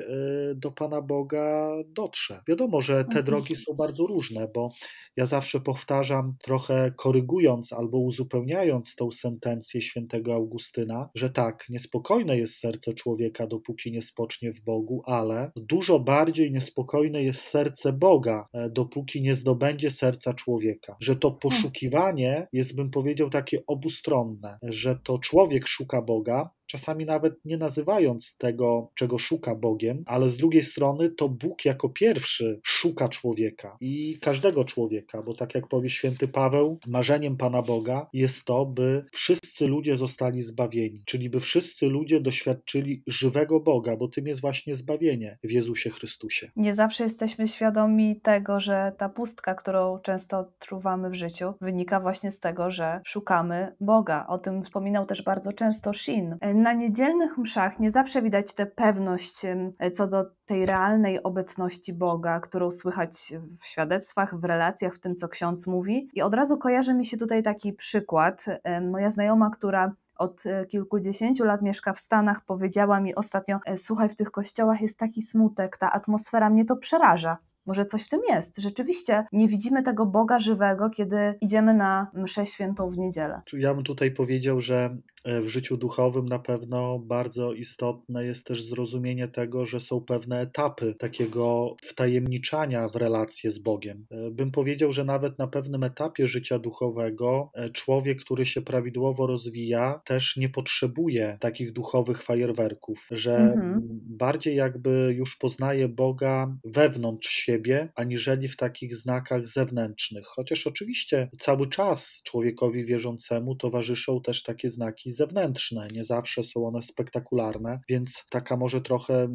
do Pana Boga dotrze. Wiadomo, że te Mhm. drogi są bardzo bardzo różne, bo ja zawsze powtarzam, trochę korygując albo uzupełniając tą sentencję świętego Augustyna, że tak, niespokojne jest serce człowieka, dopóki nie spocznie w Bogu, ale dużo bardziej niespokojne jest serce Boga, e, dopóki nie zdobędzie serca człowieka. Że to poszukiwanie jest, bym powiedział, takie obustronne, że to człowiek szuka Boga, czasami nawet nie nazywając tego, czego szuka Bogiem, ale z drugiej strony to Bóg jako pierwszy szuka człowieka i każdego człowieka, bo tak jak powie święty Paweł, marzeniem Pana Boga jest to, by wszyscy ludzie zostali zbawieni, czyli by wszyscy ludzie doświadczyli żywego Boga, bo tym jest właśnie zbawienie w Jezusie Chrystusie. Nie zawsze jesteśmy świadomi tego, że ta pustka, którą często odczuwamy w życiu, wynika właśnie z tego, że szukamy Boga. O tym wspominał też bardzo często Shin na niedzielnych mszach nie zawsze widać tę pewność co do tej realnej obecności Boga, którą słychać w świadectwach, w relacjach, w tym, co ksiądz mówi. I od razu kojarzy mi się tutaj taki przykład. Moja znajoma, która od e, kilkudziesięciu lat mieszka w Stanach, powiedziała mi ostatnio: e, Słuchaj, w tych kościołach jest taki smutek, ta atmosfera mnie to przeraża. Może coś w tym jest. Rzeczywiście nie widzimy tego Boga żywego, kiedy idziemy na mszę świętą w niedzielę. Ja bym tutaj powiedział, że w życiu duchowym na pewno bardzo istotne jest też zrozumienie tego, że są pewne etapy takiego wtajemniczania w relacje z Bogiem. E, bym powiedział, że nawet na pewnym etapie życia duchowego e, człowiek, który się prawidłowo rozwija, też nie potrzebuje takich duchowych fajerwerków, że mhm. bardziej jakby już poznaje Boga wewnątrz siebie, aniżeli w takich znakach zewnętrznych. Chociaż oczywiście cały czas człowiekowi wierzącemu towarzyszą też takie znaki zewnętrzne. Nie zawsze są one spektakularne, więc taka może trochę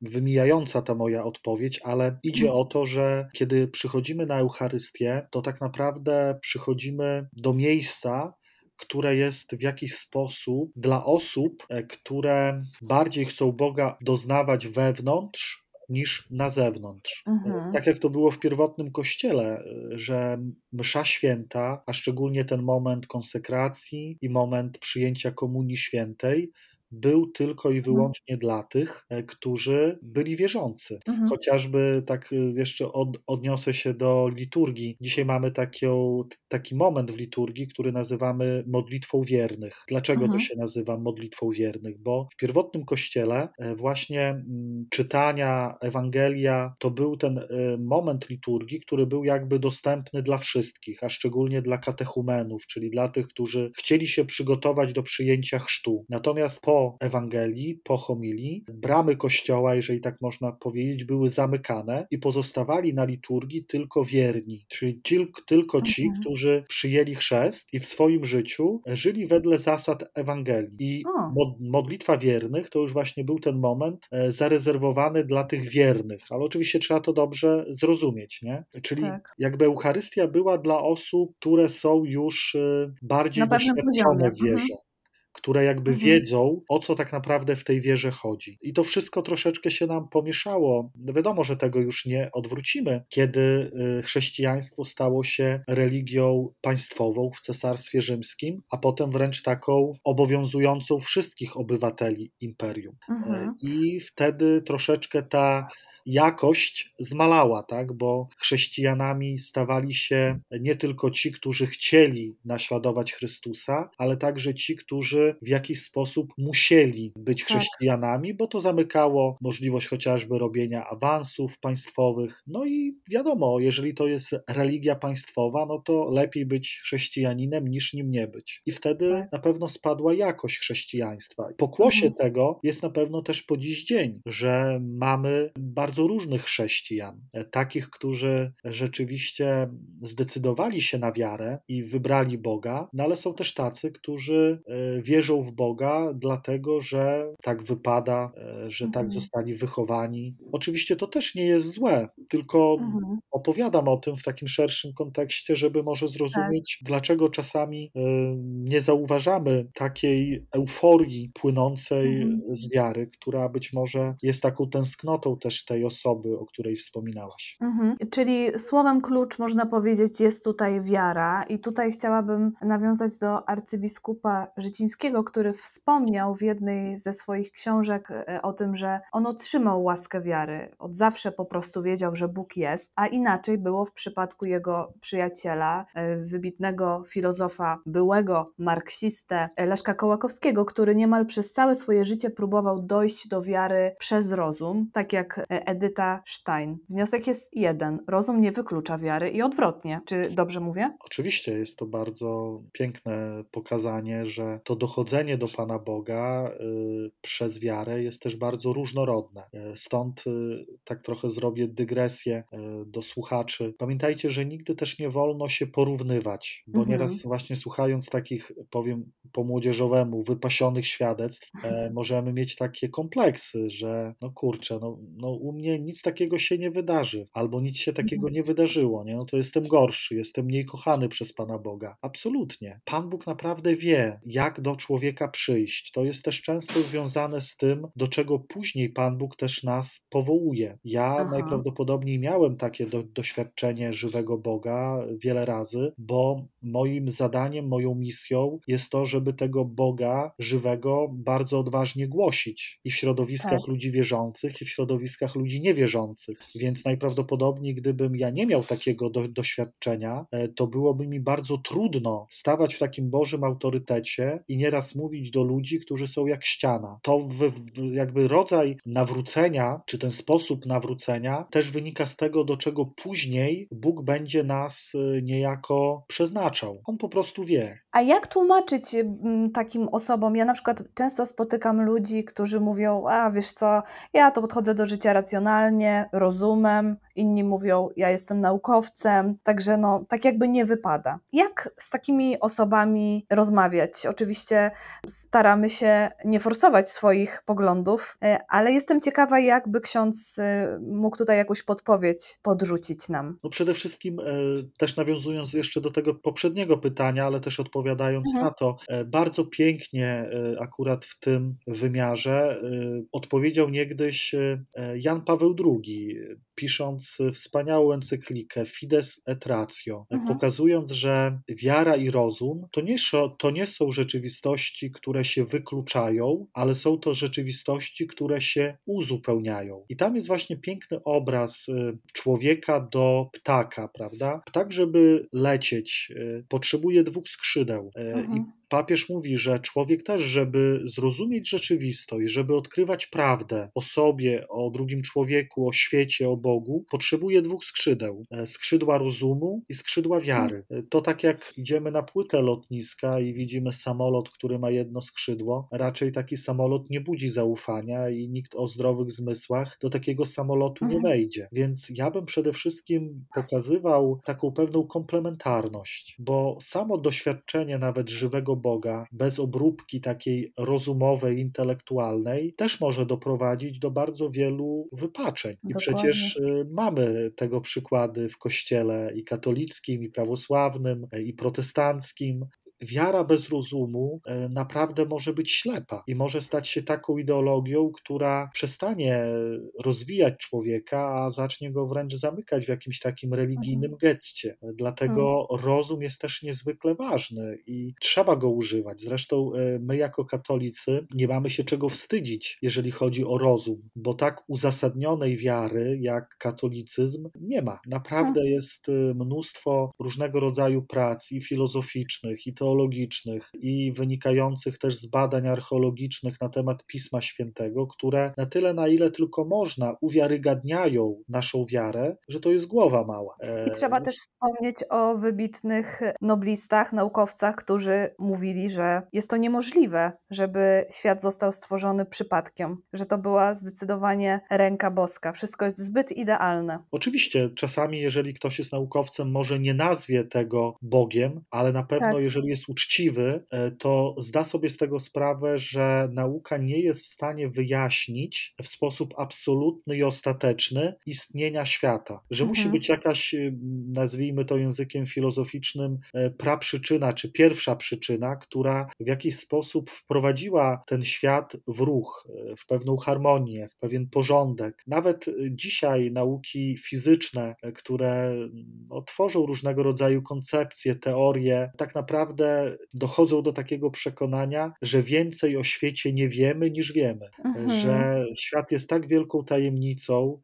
wymijająca ta moja odpowiedź, ale idzie mhm. o to, że kiedy przychodzimy na Eucharystię, to tak naprawdę przychodzimy do miejsca, które jest w jakiś sposób dla osób, e, które bardziej chcą Boga doznawać wewnątrz, niż na zewnątrz. Mhm. Tak jak to było w pierwotnym kościele, że msza święta, a szczególnie ten moment konsekracji i moment przyjęcia komunii świętej, był tylko i mhm. wyłącznie dla tych, e, którzy byli wierzący. Mhm. Chociażby tak e, jeszcze od, odniosę się do liturgii. Dzisiaj mamy takią, taki moment w liturgii, który nazywamy modlitwą wiernych. Dlaczego mhm. to się nazywa modlitwą wiernych? Bo w pierwotnym kościele e, właśnie mm, czytania Ewangelia to był ten moment liturgii, który był jakby dostępny dla wszystkich, a szczególnie dla katechumenów, czyli dla tych, którzy chcieli się przygotować do przyjęcia chrztu. Natomiast po Ewangelii, po homilii, bramy kościoła, jeżeli tak można powiedzieć, były zamykane i pozostawali na liturgii tylko wierni, czyli tylko ci, mhm. którzy przyjęli chrzest i w swoim życiu żyli wedle zasad Ewangelii. I modlitwa wiernych to już właśnie był ten moment e, zarezerwowany dla tych wiernych, ale oczywiście trzeba to dobrze zrozumieć, nie? Czyli tak. jakby Eucharystia była dla osób, które są już e, bardziej doświadczone w wierze. Mhm które jakby mhm. wiedzą, o co tak naprawdę w tej wierze chodzi. I to wszystko troszeczkę się nam pomieszało. Wiadomo, że tego już nie odwrócimy, kiedy y, chrześcijaństwo stało się religią państwową w Cesarstwie Rzymskim, a potem wręcz taką obowiązującą wszystkich obywateli imperium. Mhm. I wtedy troszeczkę ta jakość zmalała, tak? bo chrześcijanami stawali się nie tylko ci, którzy chcieli naśladować Chrystusa, ale także ci, którzy w jakiś sposób musieli być tak. chrześcijanami, bo to zamykało możliwość chociażby robienia awansów państwowych. No i wiadomo, jeżeli to jest religia państwowa, no to lepiej być chrześcijaninem niż nim nie być. I wtedy tak. na pewno spadła jakość chrześcijaństwa. Pokłosie mhm. tego jest na pewno też po dziś dzień, że mamy bardzo bardzo różnych chrześcijan, e, takich, którzy rzeczywiście zdecydowali się na wiarę i wybrali Boga, no ale są też tacy, którzy e, wierzą w Boga, dlatego że tak wypada, e, że tak mhm. tak zostali wychowani. Oczywiście to też nie jest złe, tylko mhm. opowiadam o tym w takim szerszym kontekście, żeby może zrozumieć, tak. dlaczego czasami nie zauważamy takiej euforii płynącej mhm. z wiary, która być może jest taką tęsknotą też tej tej osoby, o której wspominałaś. Mhm. Czyli słowem klucz można powiedzieć jest tutaj wiara i tutaj chciałabym nawiązać do arcybiskupa Życińskiego, który wspomniał w jednej ze swoich książek e, o tym, że on otrzymał łaskę wiary. Od zawsze po prostu wiedział, że Bóg jest, a inaczej było w przypadku jego przyjaciela, e, wybitnego filozofa, byłego marksistę Leszka Kołakowskiego, który niemal przez całe swoje życie próbował dojść do wiary przez rozum, tak jak Edyta Stein. Wniosek jest jeden: rozum nie wyklucza wiary i odwrotnie. Czy dobrze mówię? Oczywiście jest to bardzo piękne pokazanie, że to dochodzenie do Pana Boga y, przez wiarę jest też bardzo różnorodne. Y, stąd y, tak trochę zrobię dygresję do słuchaczy. Pamiętajcie, że nigdy też nie wolno się porównywać, bo mhm. nieraz właśnie słuchając takich, powiem po młodzieżowemu, wypasionych świadectw, e, możemy mieć takie kompleksy, że no kurczę, no, no u mnie nic takiego się nie wydarzy, albo nic się takiego mhm. nie wydarzyło, nie? No to jestem gorszy, jestem mniej kochany przez Pana Boga. Absolutnie. Pan Bóg naprawdę wie, jak do człowieka przyjść. To jest też często związane z tym, do czego później Pan Bóg też nas powołuje. Ja Aha. najprawdopodobniej miałem takie do, doświadczenie żywego Boga wiele razy, bo moim zadaniem, moją misją jest to, żeby tego Boga żywego bardzo odważnie głosić i w środowiskach tak. ludzi wierzących, i w środowiskach ludzi niewierzących. Więc najprawdopodobniej, gdybym ja nie miał takiego do, doświadczenia, e, to byłoby mi bardzo trudno stawać w takim Bożym autorytecie i nieraz mówić do ludzi, którzy są jak ściana. To jakby rodzaj nawrócenia, czy ten sposób nawrócenia też wynika z tego, do czego później Bóg będzie nas e, niejako przeznaczał. On po prostu wie. A jak tłumaczyć takim osobom? Ja na przykład często spotykam ludzi, którzy mówią: A wiesz co, ja to podchodzę do życia racjonalnie, rozumem, inni mówią, ja jestem naukowcem, także no, tak jakby nie wypada. Jak z takimi osobami rozmawiać? Oczywiście staramy się nie forsować swoich poglądów, e, ale jestem ciekawa, jakby ksiądz e, mógł tutaj jakąś podpowiedź podrzucić nam. No przede wszystkim e, też nawiązując jeszcze do tego poprzedniego pytania, ale też odpowiadając mhm. na to, bardzo pięknie akurat w tym wymiarze odpowiedział niegdyś Jan Paweł Paweł II pisząc wspaniałą encyklikę Fides et Ratio, mhm. pokazując, że wiara i rozum to nie, to nie są rzeczywistości, które się wykluczają, ale są to rzeczywistości, które się uzupełniają. I tam jest właśnie piękny obraz y, człowieka do ptaka, prawda? Ptak, żeby lecieć, y, potrzebuje dwóch skrzydeł. Y, mhm. I papież mówi, że człowiek też, żeby zrozumieć rzeczywistość, żeby odkrywać prawdę o sobie, o drugim człowieku, o świecie, o Bogu, potrzebuje dwóch skrzydeł: e, skrzydła rozumu i skrzydła wiary. E, to tak jak idziemy na płytę lotniska i widzimy samolot, który ma jedno skrzydło, raczej taki samolot nie budzi zaufania i nikt o zdrowych zmysłach do takiego samolotu nie mhm. wejdzie. Więc ja bym przede wszystkim pokazywał taką pewną komplementarność, bo samo doświadczenie nawet żywego Boga, bez obróbki takiej rozumowej, intelektualnej, też może doprowadzić do bardzo wielu wypaczeń. I Dokładnie. przecież y, mamy tego przykłady w kościele i katolickim, i prawosławnym, i protestanckim wiara bez rozumu e, naprawdę może być ślepa i może stać się taką ideologią, która przestanie rozwijać człowieka, a zacznie go wręcz zamykać w jakimś takim religijnym mhm. getcie. Dlatego mhm. rozum jest też niezwykle ważny i trzeba go używać. Zresztą e, my, jako katolicy, nie mamy się czego wstydzić, jeżeli chodzi o rozum, bo tak uzasadnionej wiary jak katolicyzm nie ma. Naprawdę mhm. jest e, mnóstwo różnego rodzaju prac i filozoficznych, i to teologicznych i wynikających też z badań archeologicznych na temat Pisma Świętego, które na tyle, na ile tylko można, uwiarygadniają naszą wiarę, że to jest głowa mała. I trzeba też wspomnieć o wybitnych noblistach, naukowcach, którzy mówili, że jest to niemożliwe, żeby świat został stworzony przypadkiem, że to była zdecydowanie ręka boska. Wszystko jest zbyt idealne. Oczywiście, czasami, jeżeli ktoś jest naukowcem, może nie nazwie tego Bogiem, ale na pewno, tak. jeżeli jest jest uczciwy, e, to zda sobie z tego sprawę, że nauka nie jest w stanie wyjaśnić w sposób absolutny i ostateczny istnienia świata. Że mhm. musi być jakaś, y, nazwijmy to językiem filozoficznym, e, praprzyczyna, czy pierwsza przyczyna, która w jakiś sposób wprowadziła ten świat w ruch, e, w pewną harmonię, w pewien porządek. Nawet dzisiaj nauki fizyczne, które no, tworzą różnego rodzaju koncepcje, teorie, tak naprawdę dochodzą do takiego przekonania, że więcej o świecie nie wiemy niż wiemy, mhm. że świat jest tak wielką tajemnicą,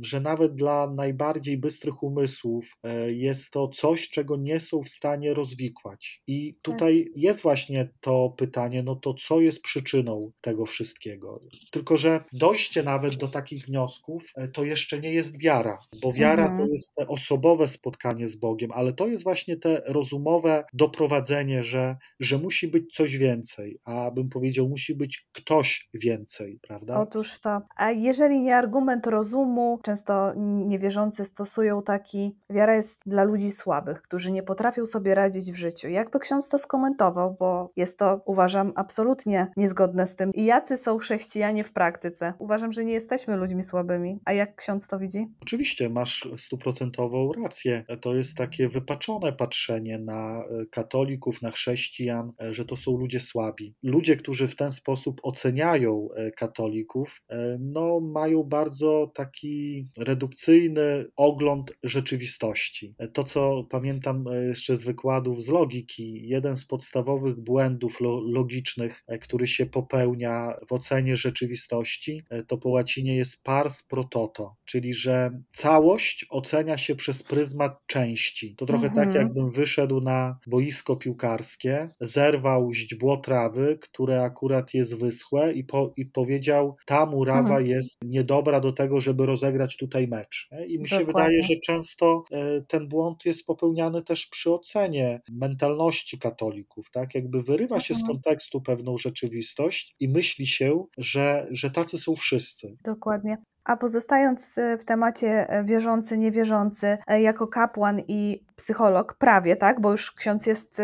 że nawet dla najbardziej bystrych umysłów e, jest to coś, czego nie są w stanie rozwikłać. I tutaj tak. jest właśnie to pytanie, no to co jest przyczyną tego wszystkiego? Tylko, że dojście nawet do takich wniosków e, to jeszcze nie jest wiara, bo wiara mhm. to jest te osobowe spotkanie z Bogiem, ale to jest właśnie te rozumowe doprowadzenie, że, że musi być coś więcej, a bym powiedział, musi być ktoś więcej, prawda? Otóż to. A jeżeli nie argument rozumu, często niewierzący stosują taki, wiara jest dla ludzi słabych, którzy nie potrafią sobie radzić w życiu. Jakby ksiądz to skomentował, bo jest to, uważam, absolutnie niezgodne z tym. I jacy są chrześcijanie w praktyce? Uważam, że nie jesteśmy ludźmi słabymi. A jak ksiądz to widzi? Oczywiście, masz stuprocentową rację. To jest takie wypaczone patrzenie na e, katolików, na chrześcijan, e, że to są ludzie słabi. Ludzie, którzy w ten sposób oceniają e, katolików, no, mają bardzo taki redukcyjny ogląd rzeczywistości. To, co pamiętam jeszcze z wykładów z logiki, jeden z podstawowych błędów logicznych, który się popełnia w ocenie rzeczywistości, to po łacinie jest pars pro toto, czyli że całość ocenia się przez pryzmat części. To trochę tak, mhm. tak, jakbym wyszedł na boisko piłkarskie, zerwał źdźbło trawy, które akurat jest wyschłe i, po, i powiedział, ta murawa mhm. jest niedobra do tego, żeby rozegrać tutaj mecz. I mi się Dokładnie. wydaje, że często e, ten błąd jest popełniany też przy ocenie mentalności katolików, tak? Jakby wyrywa się z mhm. kontekstu pewną rzeczywistość i myśli się, że, że tacy są wszyscy. Dokładnie. A pozostając e, w temacie e, wierzący, niewierzący, e, jako kapłan i psycholog, prawie, tak? Bo już ksiądz jest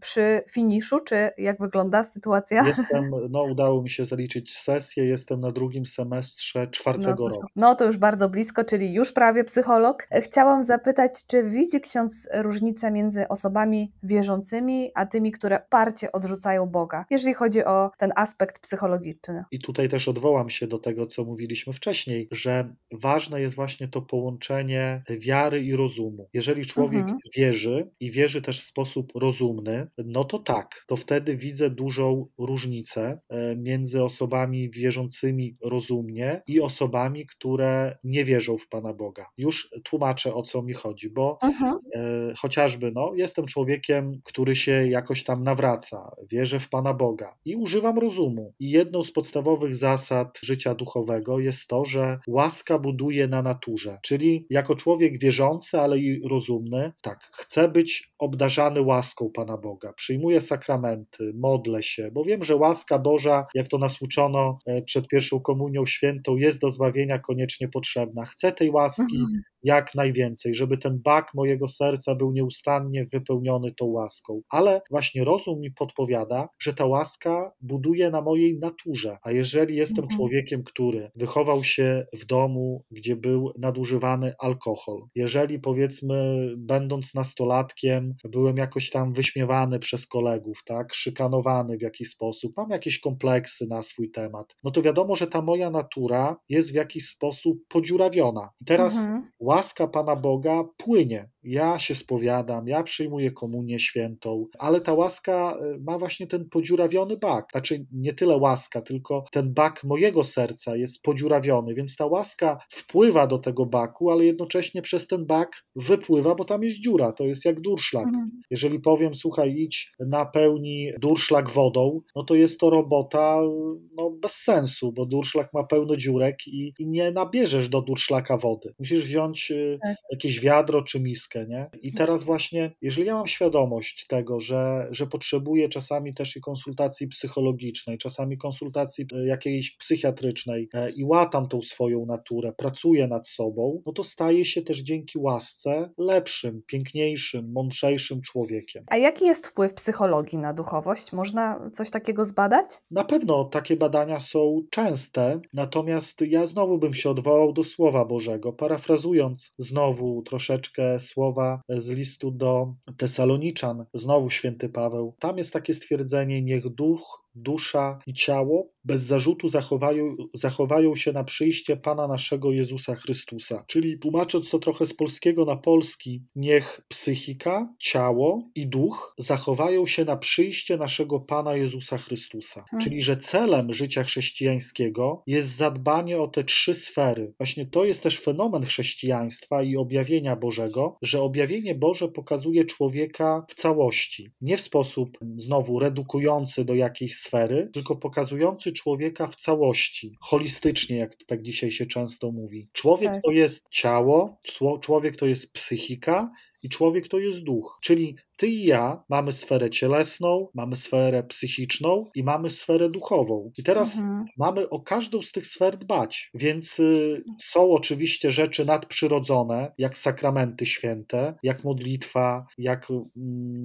przy finiszu, czy jak wygląda sytuacja? Jestem, no udało mi się zaliczyć sesję, jestem na drugim semestrze czwartego no roku. No to już bardzo blisko, czyli już prawie psycholog. Chciałam zapytać, czy widzi ksiądz różnicę między osobami wierzącymi, a tymi, które parcie odrzucają Boga, jeżeli chodzi o ten aspekt psychologiczny? I tutaj też odwołam się do tego, co mówiliśmy wcześniej że ważne jest właśnie to połączenie wiary i rozumu. Jeżeli człowiek mhm. wierzy i wierzy też w sposób rozumny, no to tak, to wtedy widzę dużą różnicę e, między osobami wierzącymi rozumnie i osobami, które nie wierzą w Pana Boga. Już tłumaczę o co mi chodzi, bo mhm. e, chociażby no, jestem człowiekiem, który się jakoś tam nawraca, wierzę w Pana Boga i używam rozumu. I jedną z podstawowych zasad życia duchowego jest to, że łaska buduje na naturze. Czyli jako człowiek wierzący, ale i rozumny, tak, chcę być obdarzany łaską Pana Boga. Przyjmuję sakramenty, modlę się, bo wiem, że łaska Boża, jak to nas uczono e, przed pierwszą komunią świętą, jest do zbawienia koniecznie potrzebna. Chcę tej łaski, mhm jak najwięcej, żeby ten bak mojego serca był nieustannie wypełniony tą łaską. Ale właśnie rozum mi podpowiada, że ta łaska buduje na mojej naturze. A jeżeli jestem mhm. człowiekiem, który wychował się w domu, gdzie był nadużywany alkohol, jeżeli powiedzmy, będąc nastolatkiem, byłem jakoś tam wyśmiewany przez kolegów, tak, szykanowany w jakiś sposób, mam jakieś kompleksy na swój temat, no to wiadomo, że ta moja natura jest w jakiś sposób podziurawiona. I teraz mhm łaska Pana Boga płynie. Ja się spowiadam, ja przyjmuję komunię świętą, ale ta łaska e, ma właśnie ten podziurawiony bak. Znaczy nie tyle łaska, tylko ten bak mojego serca jest podziurawiony, więc ta łaska wpływa do tego baku, ale jednocześnie przez ten bak wypływa, bo tam jest dziura, to jest jak durszlak. Mhm. Jeżeli powiem, słuchaj, idź napełni durszlak wodą, no to jest to robota no, bez sensu, bo durszlak ma pełno dziurek i, i nie nabierzesz do durszlaka wody. Musisz wziąć tak. jakieś wiadro czy miskę Nie? I teraz właśnie, jeżeli ja mam świadomość tego, że, że potrzebuję czasami też i konsultacji psychologicznej, czasami konsultacji e, jakiejś psychiatrycznej e, i łatam tą swoją naturę, pracuję nad sobą, no to staję się też dzięki łasce lepszym, piękniejszym, mądrzejszym człowiekiem. A jaki jest wpływ psychologii na duchowość? Można coś takiego zbadać? Na pewno takie badania są częste, natomiast ja znowu bym się odwołał do Słowa Bożego, parafrazując znowu troszeczkę słowa z listu do Tesaloniczan, znowu święty Paweł. Tam jest takie stwierdzenie: Niech duch dusza i ciało bez zarzutu zachowają, zachowają się na przyjście Pana naszego Jezusa Chrystusa. Czyli tłumacząc to trochę z polskiego na polski, niech psychika, ciało i duch zachowają się na przyjście naszego Pana Jezusa Chrystusa. Hmm. Czyli, że celem życia chrześcijańskiego jest zadbanie o te trzy sfery. Właśnie to jest też fenomen chrześcijaństwa i objawienia Bożego, że objawienie Boże pokazuje człowieka w całości. Nie w sposób znowu redukujący do jakiejś sfery, tylko pokazujący człowieka w całości, holistycznie, jak tak dzisiaj się często mówi. Człowiek tak. to jest ciało, człowiek to jest psychika i człowiek to jest duch. Czyli ty i ja mamy sferę cielesną, mamy sferę psychiczną i mamy sferę duchową. I teraz mhm. mamy o każdą z tych sfer dbać. Więc y, są oczywiście rzeczy nadprzyrodzone, jak sakramenty święte, jak modlitwa, jak mm,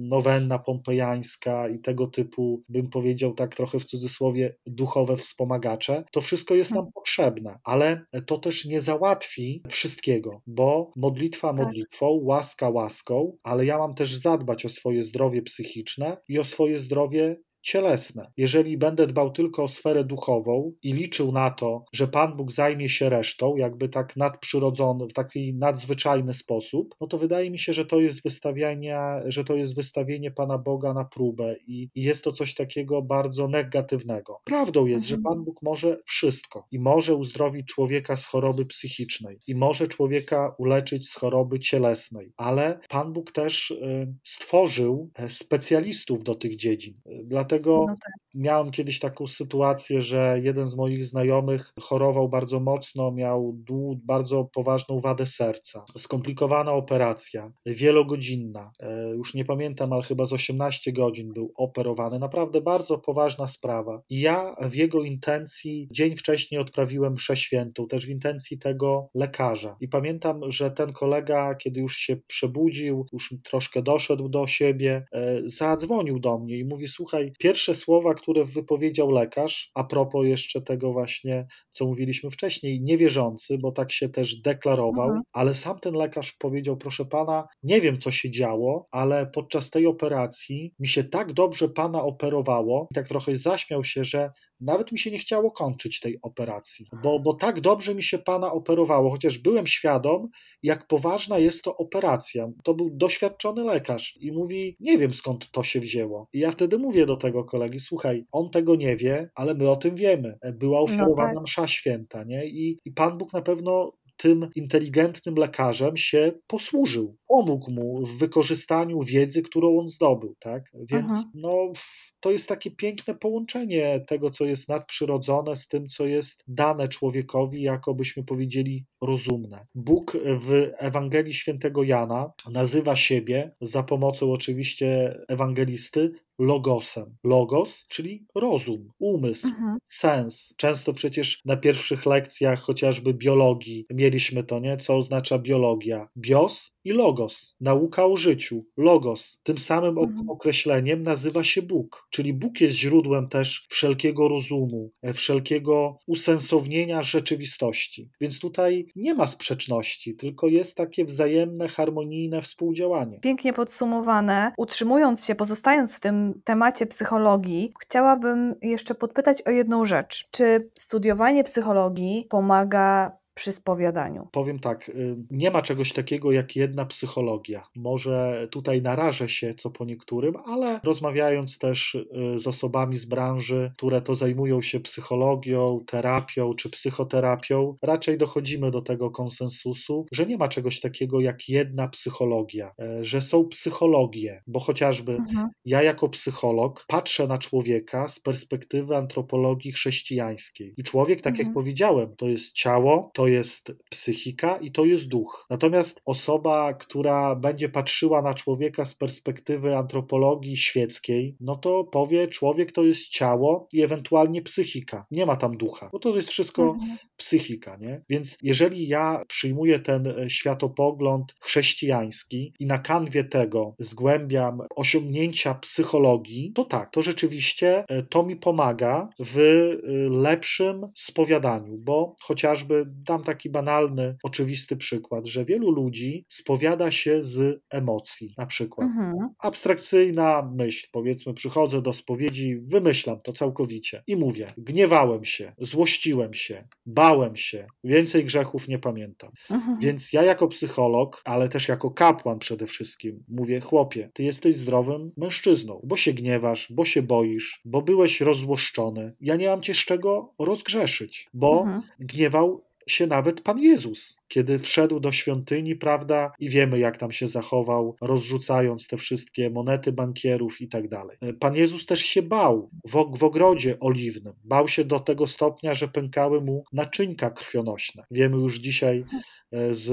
nowenna pompejańska i tego typu, bym powiedział tak trochę w cudzysłowie, duchowe wspomagacze. To wszystko jest nam mhm. potrzebne, ale to też nie załatwi wszystkiego, bo modlitwa tak. modlitwą, łaska łaską, ale ja mam też zadbać o swoje zdrowie psychiczne i o swoje zdrowie cielesne. Jeżeli będę dbał tylko o sferę duchową i liczył na to, że Pan Bóg zajmie się resztą, jakby tak nadprzyrodzony, w taki nadzwyczajny sposób, no to wydaje mi się, że to jest wystawianie, że to jest wystawienie Pana Boga na próbę i, i jest to coś takiego bardzo negatywnego. Prawdą jest, mhm. że Pan Bóg może wszystko i może uzdrowić człowieka z choroby psychicznej i może człowieka uleczyć z choroby cielesnej, ale Pan Bóg też y, stworzył e, specjalistów do tych dziedzin. Dlatego Dlatego no tak. miałem kiedyś taką sytuację, że jeden z moich znajomych chorował bardzo mocno, miał bardzo poważną wadę serca. Skomplikowana operacja, wielogodzinna. E, już nie pamiętam, ale chyba z 18 godzin był operowany. Naprawdę bardzo poważna sprawa. I ja w jego intencji dzień wcześniej odprawiłem mszę świętą, też w intencji tego lekarza. I pamiętam, że ten kolega, kiedy już się przebudził, już troszkę doszedł do siebie, e, zadzwonił do mnie i mówi: Słuchaj, Pierwsze słowa, które wypowiedział lekarz, a propos jeszcze tego właśnie, co mówiliśmy wcześniej, niewierzący, bo tak się też deklarował, mhm. ale sam ten lekarz powiedział: Proszę pana, nie wiem, co się działo, ale podczas tej operacji mi się tak dobrze pana operowało, i tak trochę zaśmiał się, że nawet mi się nie chciało kończyć tej operacji, bo, bo tak dobrze mi się pana operowało, chociaż byłem świadom, jak poważna jest to operacja. To był doświadczony lekarz i mówi: Nie wiem skąd to się wzięło. I ja wtedy mówię do tego kolegi: Słuchaj, on tego nie wie, ale my o tym wiemy. Była ofiarowana no tak. msza święta, nie? I, I Pan Bóg na pewno tym inteligentnym lekarzem się posłużył. Pomógł mu w wykorzystaniu wiedzy, którą on zdobył, tak? Więc Aha. no to jest takie piękne połączenie tego, co jest nadprzyrodzone, z tym, co jest dane człowiekowi, jako byśmy powiedzieli, rozumne. Bóg w Ewangelii Świętego Jana nazywa siebie za pomocą oczywiście ewangelisty logosem. Logos, czyli rozum, umysł, mhm. sens. Często przecież na pierwszych lekcjach chociażby biologii mieliśmy to, nie? Co oznacza biologia? Bios i logos. Nauka o życiu. Logos. Tym samym mhm. określeniem nazywa się Bóg. Czyli Bóg jest źródłem też wszelkiego rozumu, e, wszelkiego usensownienia rzeczywistości. Więc tutaj nie ma sprzeczności, tylko jest takie wzajemne, harmonijne współdziałanie. Pięknie podsumowane. Utrzymując się, pozostając w tym temacie psychologii, chciałabym jeszcze podpytać o jedną rzecz. Czy studiowanie psychologii pomaga przy spowiadaniu? Powiem tak, y, nie ma czegoś takiego jak jedna psychologia. Może tutaj narażę się co po niektórym, ale rozmawiając też y, z osobami z branży, które to zajmują się psychologią, terapią czy psychoterapią, raczej dochodzimy do tego konsensusu, że nie ma czegoś takiego jak jedna psychologia, e, że są psychologie, bo chociażby mhm. ja jako psycholog patrzę na człowieka z perspektywy antropologii chrześcijańskiej. I człowiek, tak mhm. jak powiedziałem, to jest ciało, to to jest psychika i to jest duch. Natomiast osoba, która będzie patrzyła na człowieka z perspektywy antropologii świeckiej, no to powie, człowiek to jest ciało i ewentualnie psychika. Nie ma tam ducha, bo to jest wszystko mhm. psychika, nie? Więc jeżeli ja przyjmuję ten e, światopogląd chrześcijański i na kanwie tego zgłębiam osiągnięcia psychologii, to tak, to rzeczywiście e, to mi pomaga w e, lepszym spowiadaniu, bo chociażby dam taki banalny, oczywisty przykład, że wielu ludzi spowiada się z emocji, na przykład. Mhm. Abstrakcyjna myśl, powiedzmy, przychodzę do spowiedzi, wymyślam to całkowicie i mówię: gniewałem się, złościłem się, bałem się, więcej grzechów nie pamiętam. Mhm. Więc ja jako psycholog, ale też jako kapłan przede wszystkim, mówię: chłopie, ty jesteś zdrowym mężczyzną, bo się gniewasz, bo się boisz, bo byłeś rozzłoszczony. Ja nie mam cię z czego rozgrzeszyć, bo mhm. gniewał się nawet Pan Jezus, kiedy wszedł do świątyni, prawda, i wiemy, jak tam się zachował, rozrzucając te wszystkie monety bankierów i tak dalej. Pan Jezus też się bał w, w ogrodzie oliwnym. Bał się do tego stopnia, że pękały mu naczynka krwionośne. Wiemy już dzisiaj, E, z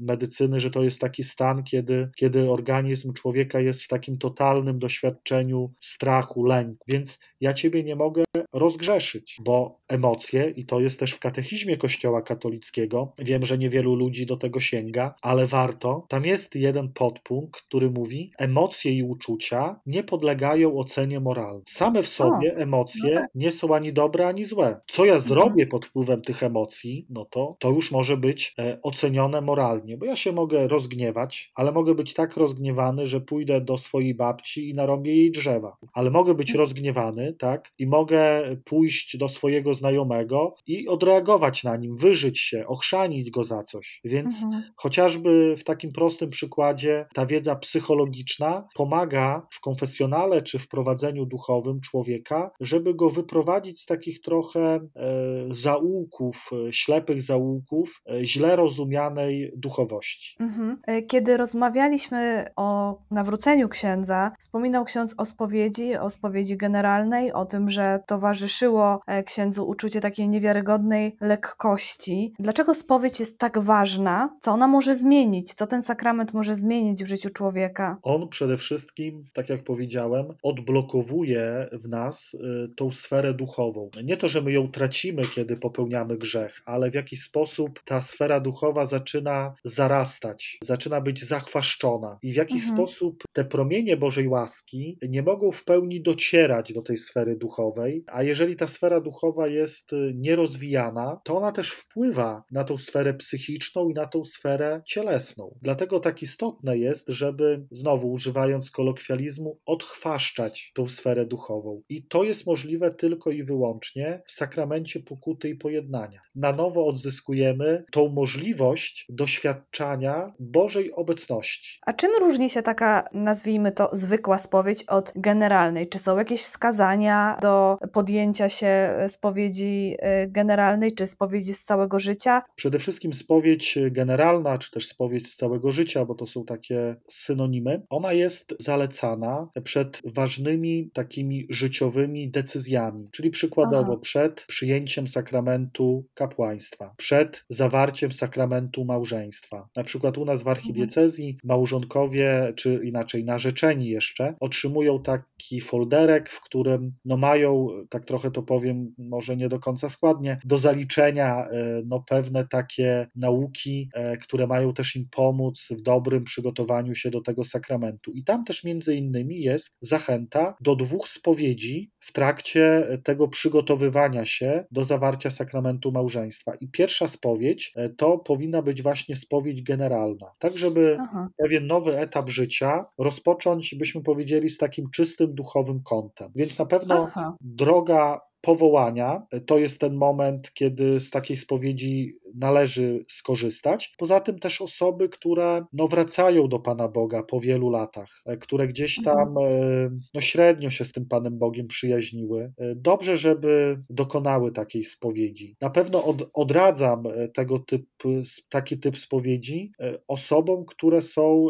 medycyny, że to jest taki stan, kiedy, kiedy organizm człowieka jest w takim totalnym doświadczeniu strachu, lęku. Więc ja ciebie nie mogę rozgrzeszyć, bo emocje, i to jest też w katechizmie Kościoła katolickiego, wiem, że niewielu ludzi do tego sięga, ale warto. Tam jest jeden podpunkt, który mówi: emocje i uczucia nie podlegają ocenie moralnej. Same w sobie o, emocje no tak. nie są ani dobre, ani złe. Co ja mhm. zrobię pod wpływem tych emocji, no to to już może być e, ocenione moralnie, bo ja się mogę rozgniewać, ale mogę być tak rozgniewany, że pójdę do swojej babci i narobię jej drzewa. Ale mogę być rozgniewany, tak, i mogę pójść do swojego znajomego i odreagować na nim, wyżyć się, ochrzanić go za coś. Więc mhm. chociażby w takim prostym przykładzie ta wiedza psychologiczna pomaga w konfesjonale czy w prowadzeniu duchowym człowieka, żeby go wyprowadzić z takich trochę e, zaułków, e, ślepych zaułków, e, źle rozumianej duchowości. Mhm. E, kiedy rozmawialiśmy o nawróceniu księdza, wspominał ksiądz o spowiedzi, o spowiedzi generalnej, o tym, że towarzyszyło e, księdzu uczucie takiej niewiarygodnej lekkości. Dlaczego spowiedź jest tak ważna? Co ona może zmienić? Co ten sakrament może zmienić w życiu człowieka? On przede wszystkim, tak jak powiedziałem, odblokowuje w nas y, tą sferę duchową. Nie to, że my ją tracimy, kiedy popełniamy grzech, ale w jakiś sposób ta sfera duchowa zaczyna zarastać, zaczyna być zachwaszczona i w jaki mhm. sposób te promienie Bożej łaski nie mogą w pełni docierać do tej sfery duchowej, a jeżeli ta sfera duchowa jest y, nierozwijana, to ona też wpływa na tą sferę psychiczną i na tą sferę cielesną. Dlatego tak istotne jest, żeby znowu używając kolokwializmu, odchwaszczać tą sferę duchową. I to jest możliwe tylko i wyłącznie w sakramencie pokuty i pojednania. Na nowo odzyskujemy tą możliwość, możliwość doświadczania Bożej obecności. A czym różni się taka, nazwijmy to, zwykła spowiedź od generalnej? Czy są jakieś wskazania do podjęcia się spowiedzi y, generalnej, czy spowiedzi z całego życia? Przede wszystkim spowiedź generalna, czy też spowiedź z całego życia, bo to są takie synonimy, ona jest zalecana przed ważnymi takimi życiowymi decyzjami, czyli przykładowo Aha. przed przyjęciem sakramentu kapłaństwa, przed zawarciem sakramentu sakramentu małżeństwa. Na przykład u nas w archidiecezji małżonkowie, czy inaczej narzeczeni jeszcze, otrzymują taki folderek, w którym no mają, tak trochę to powiem, może nie do końca składnie, do zaliczenia e, no pewne takie nauki, e, które mają też im pomóc w dobrym przygotowaniu się do tego sakramentu. I tam też między innymi jest zachęta do dwóch spowiedzi w trakcie tego przygotowywania się do zawarcia sakramentu małżeństwa. I pierwsza spowiedź e, to powinna być właśnie spowiedź generalna, tak żeby Aha. pewien nowy etap życia rozpocząć, byśmy powiedzieli, z takim czystym duchowym kątem. Więc na pewno Aha. droga powołania to jest ten moment, kiedy z takiej spowiedzi należy skorzystać. Poza tym też osoby, które no, wracają do Pana Boga po wielu latach, e, które gdzieś mhm. tam e, no, średnio się z tym Panem Bogiem przyjaźniły. E, dobrze, żeby dokonały takiej spowiedzi. Na pewno od, odradzam tego typu, taki typ spowiedzi osobom, które są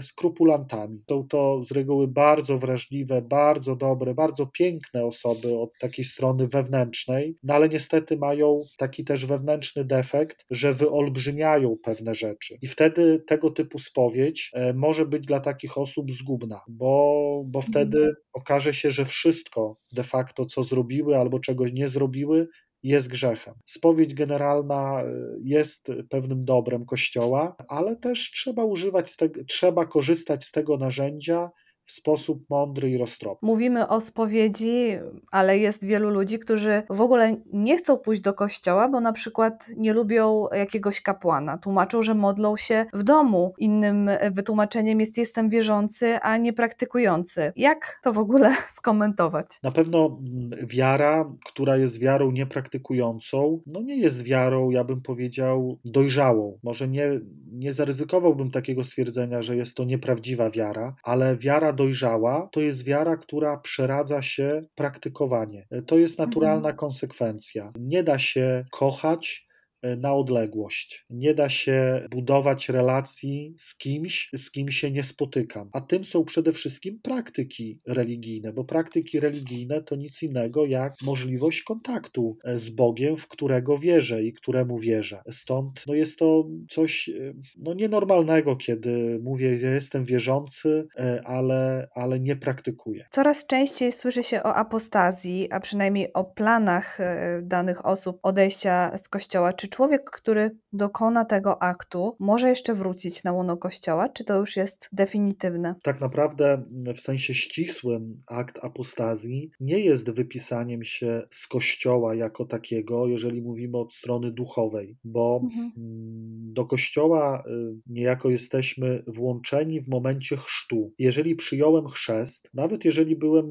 skrupulantami. Są to z reguły bardzo wrażliwe, bardzo dobre, bardzo piękne osoby od takiej strony wewnętrznej, no ale niestety mają taki też wewnętrzny defekt, efekt, że wyolbrzymiają pewne rzeczy. I wtedy tego typu spowiedź e, może być dla takich osób zgubna, bo, bo wtedy mhm. okaże się, że wszystko de facto, co zrobiły albo czegoś nie zrobiły, jest grzechem. Spowiedź generalna e, jest pewnym dobrem Kościoła, ale też trzeba używać, tego, trzeba korzystać z tego narzędzia w sposób mądry i roztropny. Mówimy o spowiedzi, ale jest wielu ludzi, którzy w ogóle nie chcą pójść do kościoła, bo na przykład nie lubią jakiegoś kapłana. Tłumaczą, że modlą się w domu. Innym wytłumaczeniem jest jestem wierzący, a nie praktykujący. Jak to w ogóle skomentować? Na pewno mm, wiara, która jest wiarą niepraktykującą, no nie jest wiarą, ja bym powiedział, dojrzałą. Może nie, nie zaryzykowałbym takiego stwierdzenia, że jest to nieprawdziwa wiara, ale wiara dojrzała to jest wiara, która przeradza się praktykowanie. To jest naturalna mhm. konsekwencja. Nie da się kochać na odległość. Nie da się budować relacji z kimś, z kim się nie spotykam. A tym są przede wszystkim praktyki religijne, bo praktyki religijne to nic innego jak możliwość kontaktu e, z Bogiem, w którego wierzę i któremu wierzę. Stąd no jest to coś e, no, nienormalnego, kiedy mówię, że jestem wierzący, ale, ale nie praktykuję. Coraz częściej słyszy się o apostazji, a przynajmniej o planach danych osób odejścia z kościoła. Czy człowiek, który dokona tego aktu, może jeszcze wrócić na łono kościoła, czy to już jest definitywne? Tak naprawdę w sensie ścisłym akt apostazji nie jest wypisaniem się z kościoła jako takiego, jeżeli mówimy od strony duchowej, bo mhm. Mm, do kościoła y, niejako jesteśmy włączeni w momencie chrztu. Jeżeli przyjąłem chrzest, nawet jeżeli byłem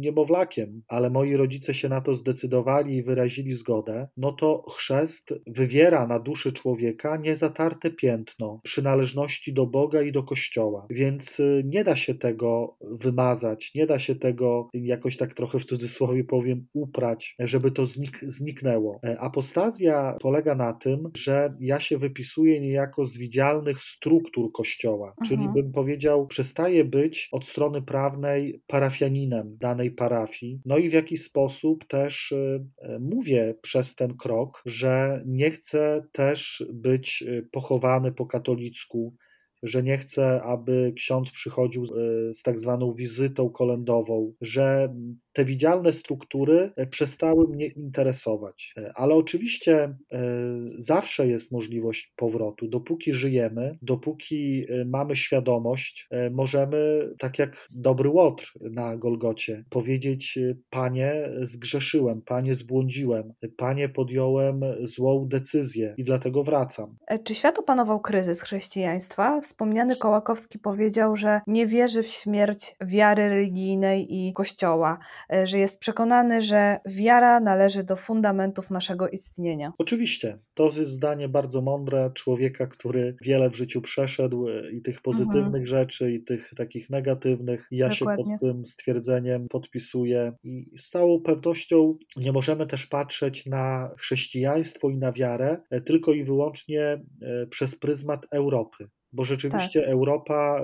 niemowlakiem, ale moi rodzice się na to zdecydowali i wyrazili zgodę, no to chrzest wywiera na duszy człowieka niezatarte piętno przynależności do Boga i do Kościoła. Więc y, nie da się tego wymazać, nie da się tego jakoś tak trochę w cudzysłowie powiem uprać, żeby to znik zniknęło. E, apostazja polega na tym, że ja się wypisuję niejako z widzialnych struktur Kościoła, czyli mhm. bym powiedział, przestaję być od strony prawnej parafianinem danej parafii, no i w jakiś sposób też y, e, mówię przez ten krok, że nie chcę też być y, pochowany po katolicku, że nie chcę, aby ksiądz przychodził y, z tak zwaną wizytą kolędową, że te widzialne struktury e, przestały mnie interesować. E, ale oczywiście e, zawsze jest możliwość powrotu. Dopóki żyjemy, dopóki mamy świadomość, możemy, tak jak dobry łotr na Golgocie, powiedzieć: Panie, zgrzeszyłem, Panie, zbłądziłem, Panie, podjąłem złą decyzję i dlatego wracam. Czy świat opanował kryzys chrześcijaństwa? Wspomniany Kołakowski powiedział, że nie wierzy w śmierć wiary religijnej i kościoła. E, że jest przekonany, że wiara należy do fundamentów naszego istnienia. Oczywiście, to jest zdanie bardzo mądre człowieka, który wiele w życiu przeszedł e, i tych pozytywnych mhm. rzeczy, i tych takich negatywnych. Ja Dokładnie. się pod tym stwierdzeniem podpisuję i z całą pewnością nie możemy też patrzeć na chrześcijaństwo i na wiarę e, tylko i wyłącznie przez pryzmat Europy bo rzeczywiście tak. Europa e,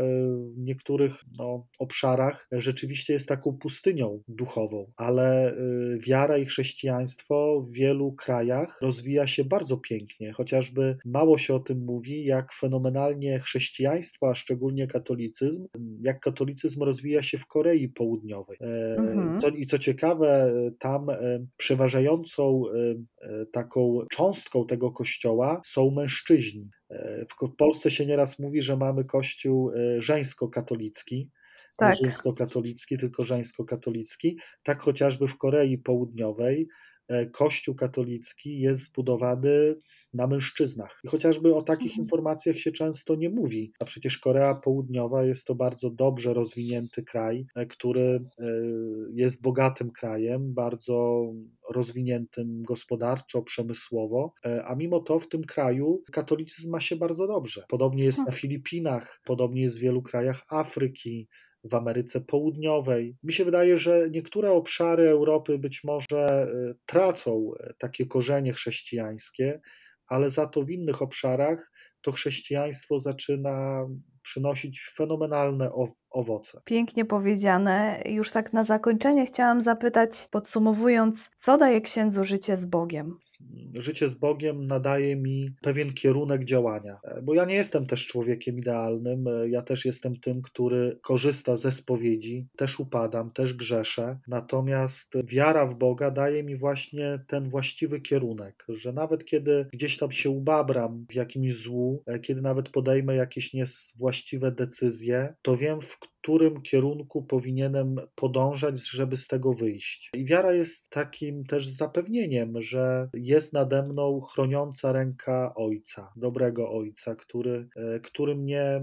w niektórych no, obszarach rzeczywiście jest taką pustynią duchową, ale e, wiara i chrześcijaństwo w wielu krajach rozwija się bardzo pięknie, chociażby mało się o tym mówi, jak fenomenalnie chrześcijaństwo, a szczególnie katolicyzm, jak katolicyzm rozwija się w Korei Południowej. E, mhm. Co, I co ciekawe, tam przeważającą taką cząstką tego kościoła są mężczyźni. W Polsce się nieraz mówi, że mamy kościół e, żeńsko-katolicki, tak. nie rzymsko-katolicki, tylko żeńsko-katolicki. Tak chociażby w Korei Południowej e, kościół katolicki jest zbudowany na mężczyznach. I chociażby o takich mhm. informacjach się często nie mówi, a przecież Korea Południowa jest to bardzo dobrze rozwinięty kraj, e, który e, jest bogatym krajem, bardzo rozwiniętym gospodarczo, przemysłowo, e, a mimo to w tym kraju katolicyzm ma się bardzo dobrze. Podobnie jest na hmm. Filipinach, podobnie jest w wielu krajach Afryki, w Ameryce Południowej. Mi się wydaje, że niektóre obszary Europy być może tracą takie korzenie chrześcijańskie, ale za to w innych obszarach to chrześcijaństwo zaczyna przynosić fenomenalne owoce. Pięknie powiedziane. Już tak na zakończenie chciałam zapytać, podsumowując, co daje księdzu życie z Bogiem? Życie z Bogiem nadaje mi pewien kierunek działania, bo ja nie jestem też człowiekiem idealnym, ja też jestem tym, który korzysta ze spowiedzi, też upadam, też grzeszę, natomiast wiara w Boga daje mi właśnie ten właściwy kierunek, że nawet kiedy gdzieś tam się ubabram w jakimś złu, kiedy nawet podejmę jakieś niewłaściwe decyzje, to wiem, w którym kierunku powinienem podążać, żeby z tego wyjść. I wiara jest takim też zapewnieniem, że jest nade mną chroniąca ręka Ojca, dobrego Ojca, który, e, który mnie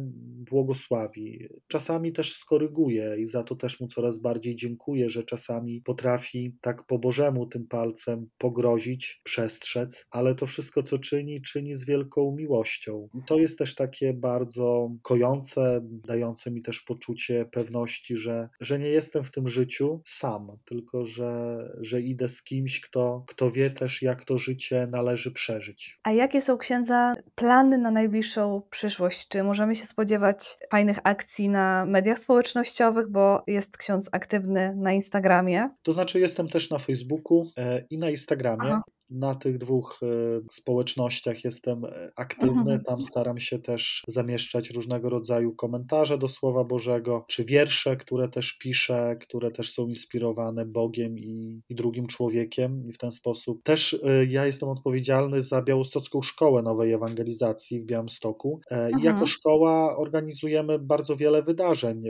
błogosławi. Czasami też skoryguje i za to też mu coraz bardziej dziękuję, że czasami potrafi tak po Bożemu tym palcem pogrozić, przestrzec, ale to wszystko, co czyni, czyni z wielką miłością. I to jest też takie bardzo kojące, dające mi też poczucie, poczucie pewności, że, że nie jestem w tym życiu sam, tylko że, że idę z kimś, kto, kto wie też, jak to życie należy przeżyć. A jakie są księdza plany na najbliższą przyszłość? Czy możemy się spodziewać fajnych akcji na mediach społecznościowych, bo jest ksiądz aktywny na Instagramie? To znaczy, jestem też na Facebooku e, i na Instagramie. Aha na tych dwóch e, społecznościach jestem e, aktywny. Mhm. Tam staram się też zamieszczać różnego rodzaju komentarze do Słowa Bożego, czy wiersze, które też piszę, które też są inspirowane Bogiem i, i drugim człowiekiem. I w ten sposób też e, ja jestem odpowiedzialny za Białostocką Szkołę Nowej Ewangelizacji w Białymstoku. I jako mhm. szkoła organizujemy bardzo wiele wydarzeń.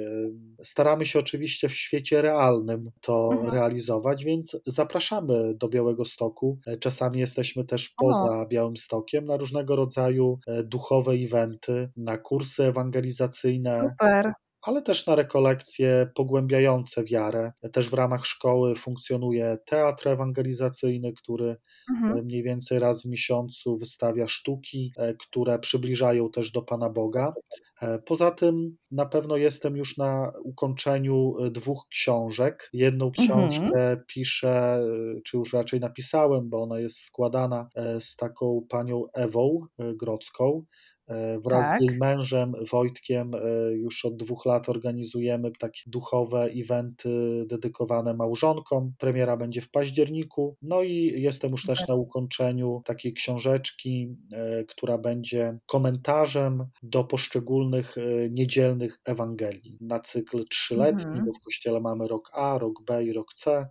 Staramy się oczywiście w świecie realnym to mhm. realizować, więc zapraszamy do Białego Stoku Czasami jesteśmy też poza. Białymstokiem na różnego rodzaju e, duchowe eventy, na kursy ewangelizacyjne. Super ale też na rekolekcje pogłębiające wiarę. Też w ramach szkoły funkcjonuje teatr ewangelizacyjny, który mhm. E, mniej więcej raz w miesiącu wystawia sztuki, e, które przybliżają też do Pana Boga. E, poza tym na pewno jestem już na ukończeniu dwóch książek. Jedną książkę mhm. piszę, czy już raczej napisałem, bo ona jest składana z taką panią Ewą Grodzką. E, wraz tak. z jej mężem Wojtkiem e, już od dwóch lat organizujemy takie duchowe eventy dedykowane małżonkom. Premiera będzie w październiku. No i jestem już też na ukończeniu takiej książeczki, e, która będzie komentarzem do poszczególnych niedzielnych Ewangelii na cykl trzyletni, mhm. bo w kościele mamy rok A, rok B i rok C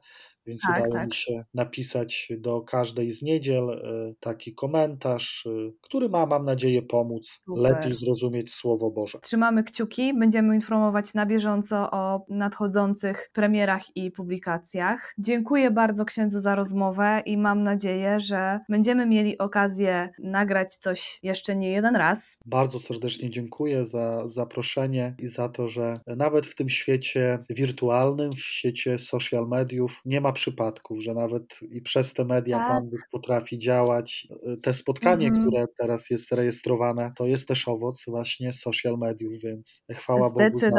więc tak, udało tak. mi się napisać do każdej z niedziel e, taki komentarz, e, który ma, mam nadzieję, pomóc Super. lepiej zrozumieć Słowo Boże. Trzymamy kciuki, będziemy informować na bieżąco o nadchodzących premierach i publikacjach. Dziękuję bardzo księdzu za rozmowę i mam nadzieję, że będziemy mieli okazję nagrać coś jeszcze nie jeden raz. Bardzo serdecznie dziękuję za zaproszenie i za to, że nawet w tym świecie wirtualnym, w świecie social mediów nie ma przypadków, że nawet i przez te media tak. Pan Bóg potrafi działać. Te spotkanie, mhm. które teraz jest rejestrowane, to jest też owoc właśnie social mediów, więc chwała Bogu za to,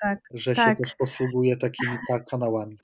tak. że tak. się też posługuje takimi kanałami.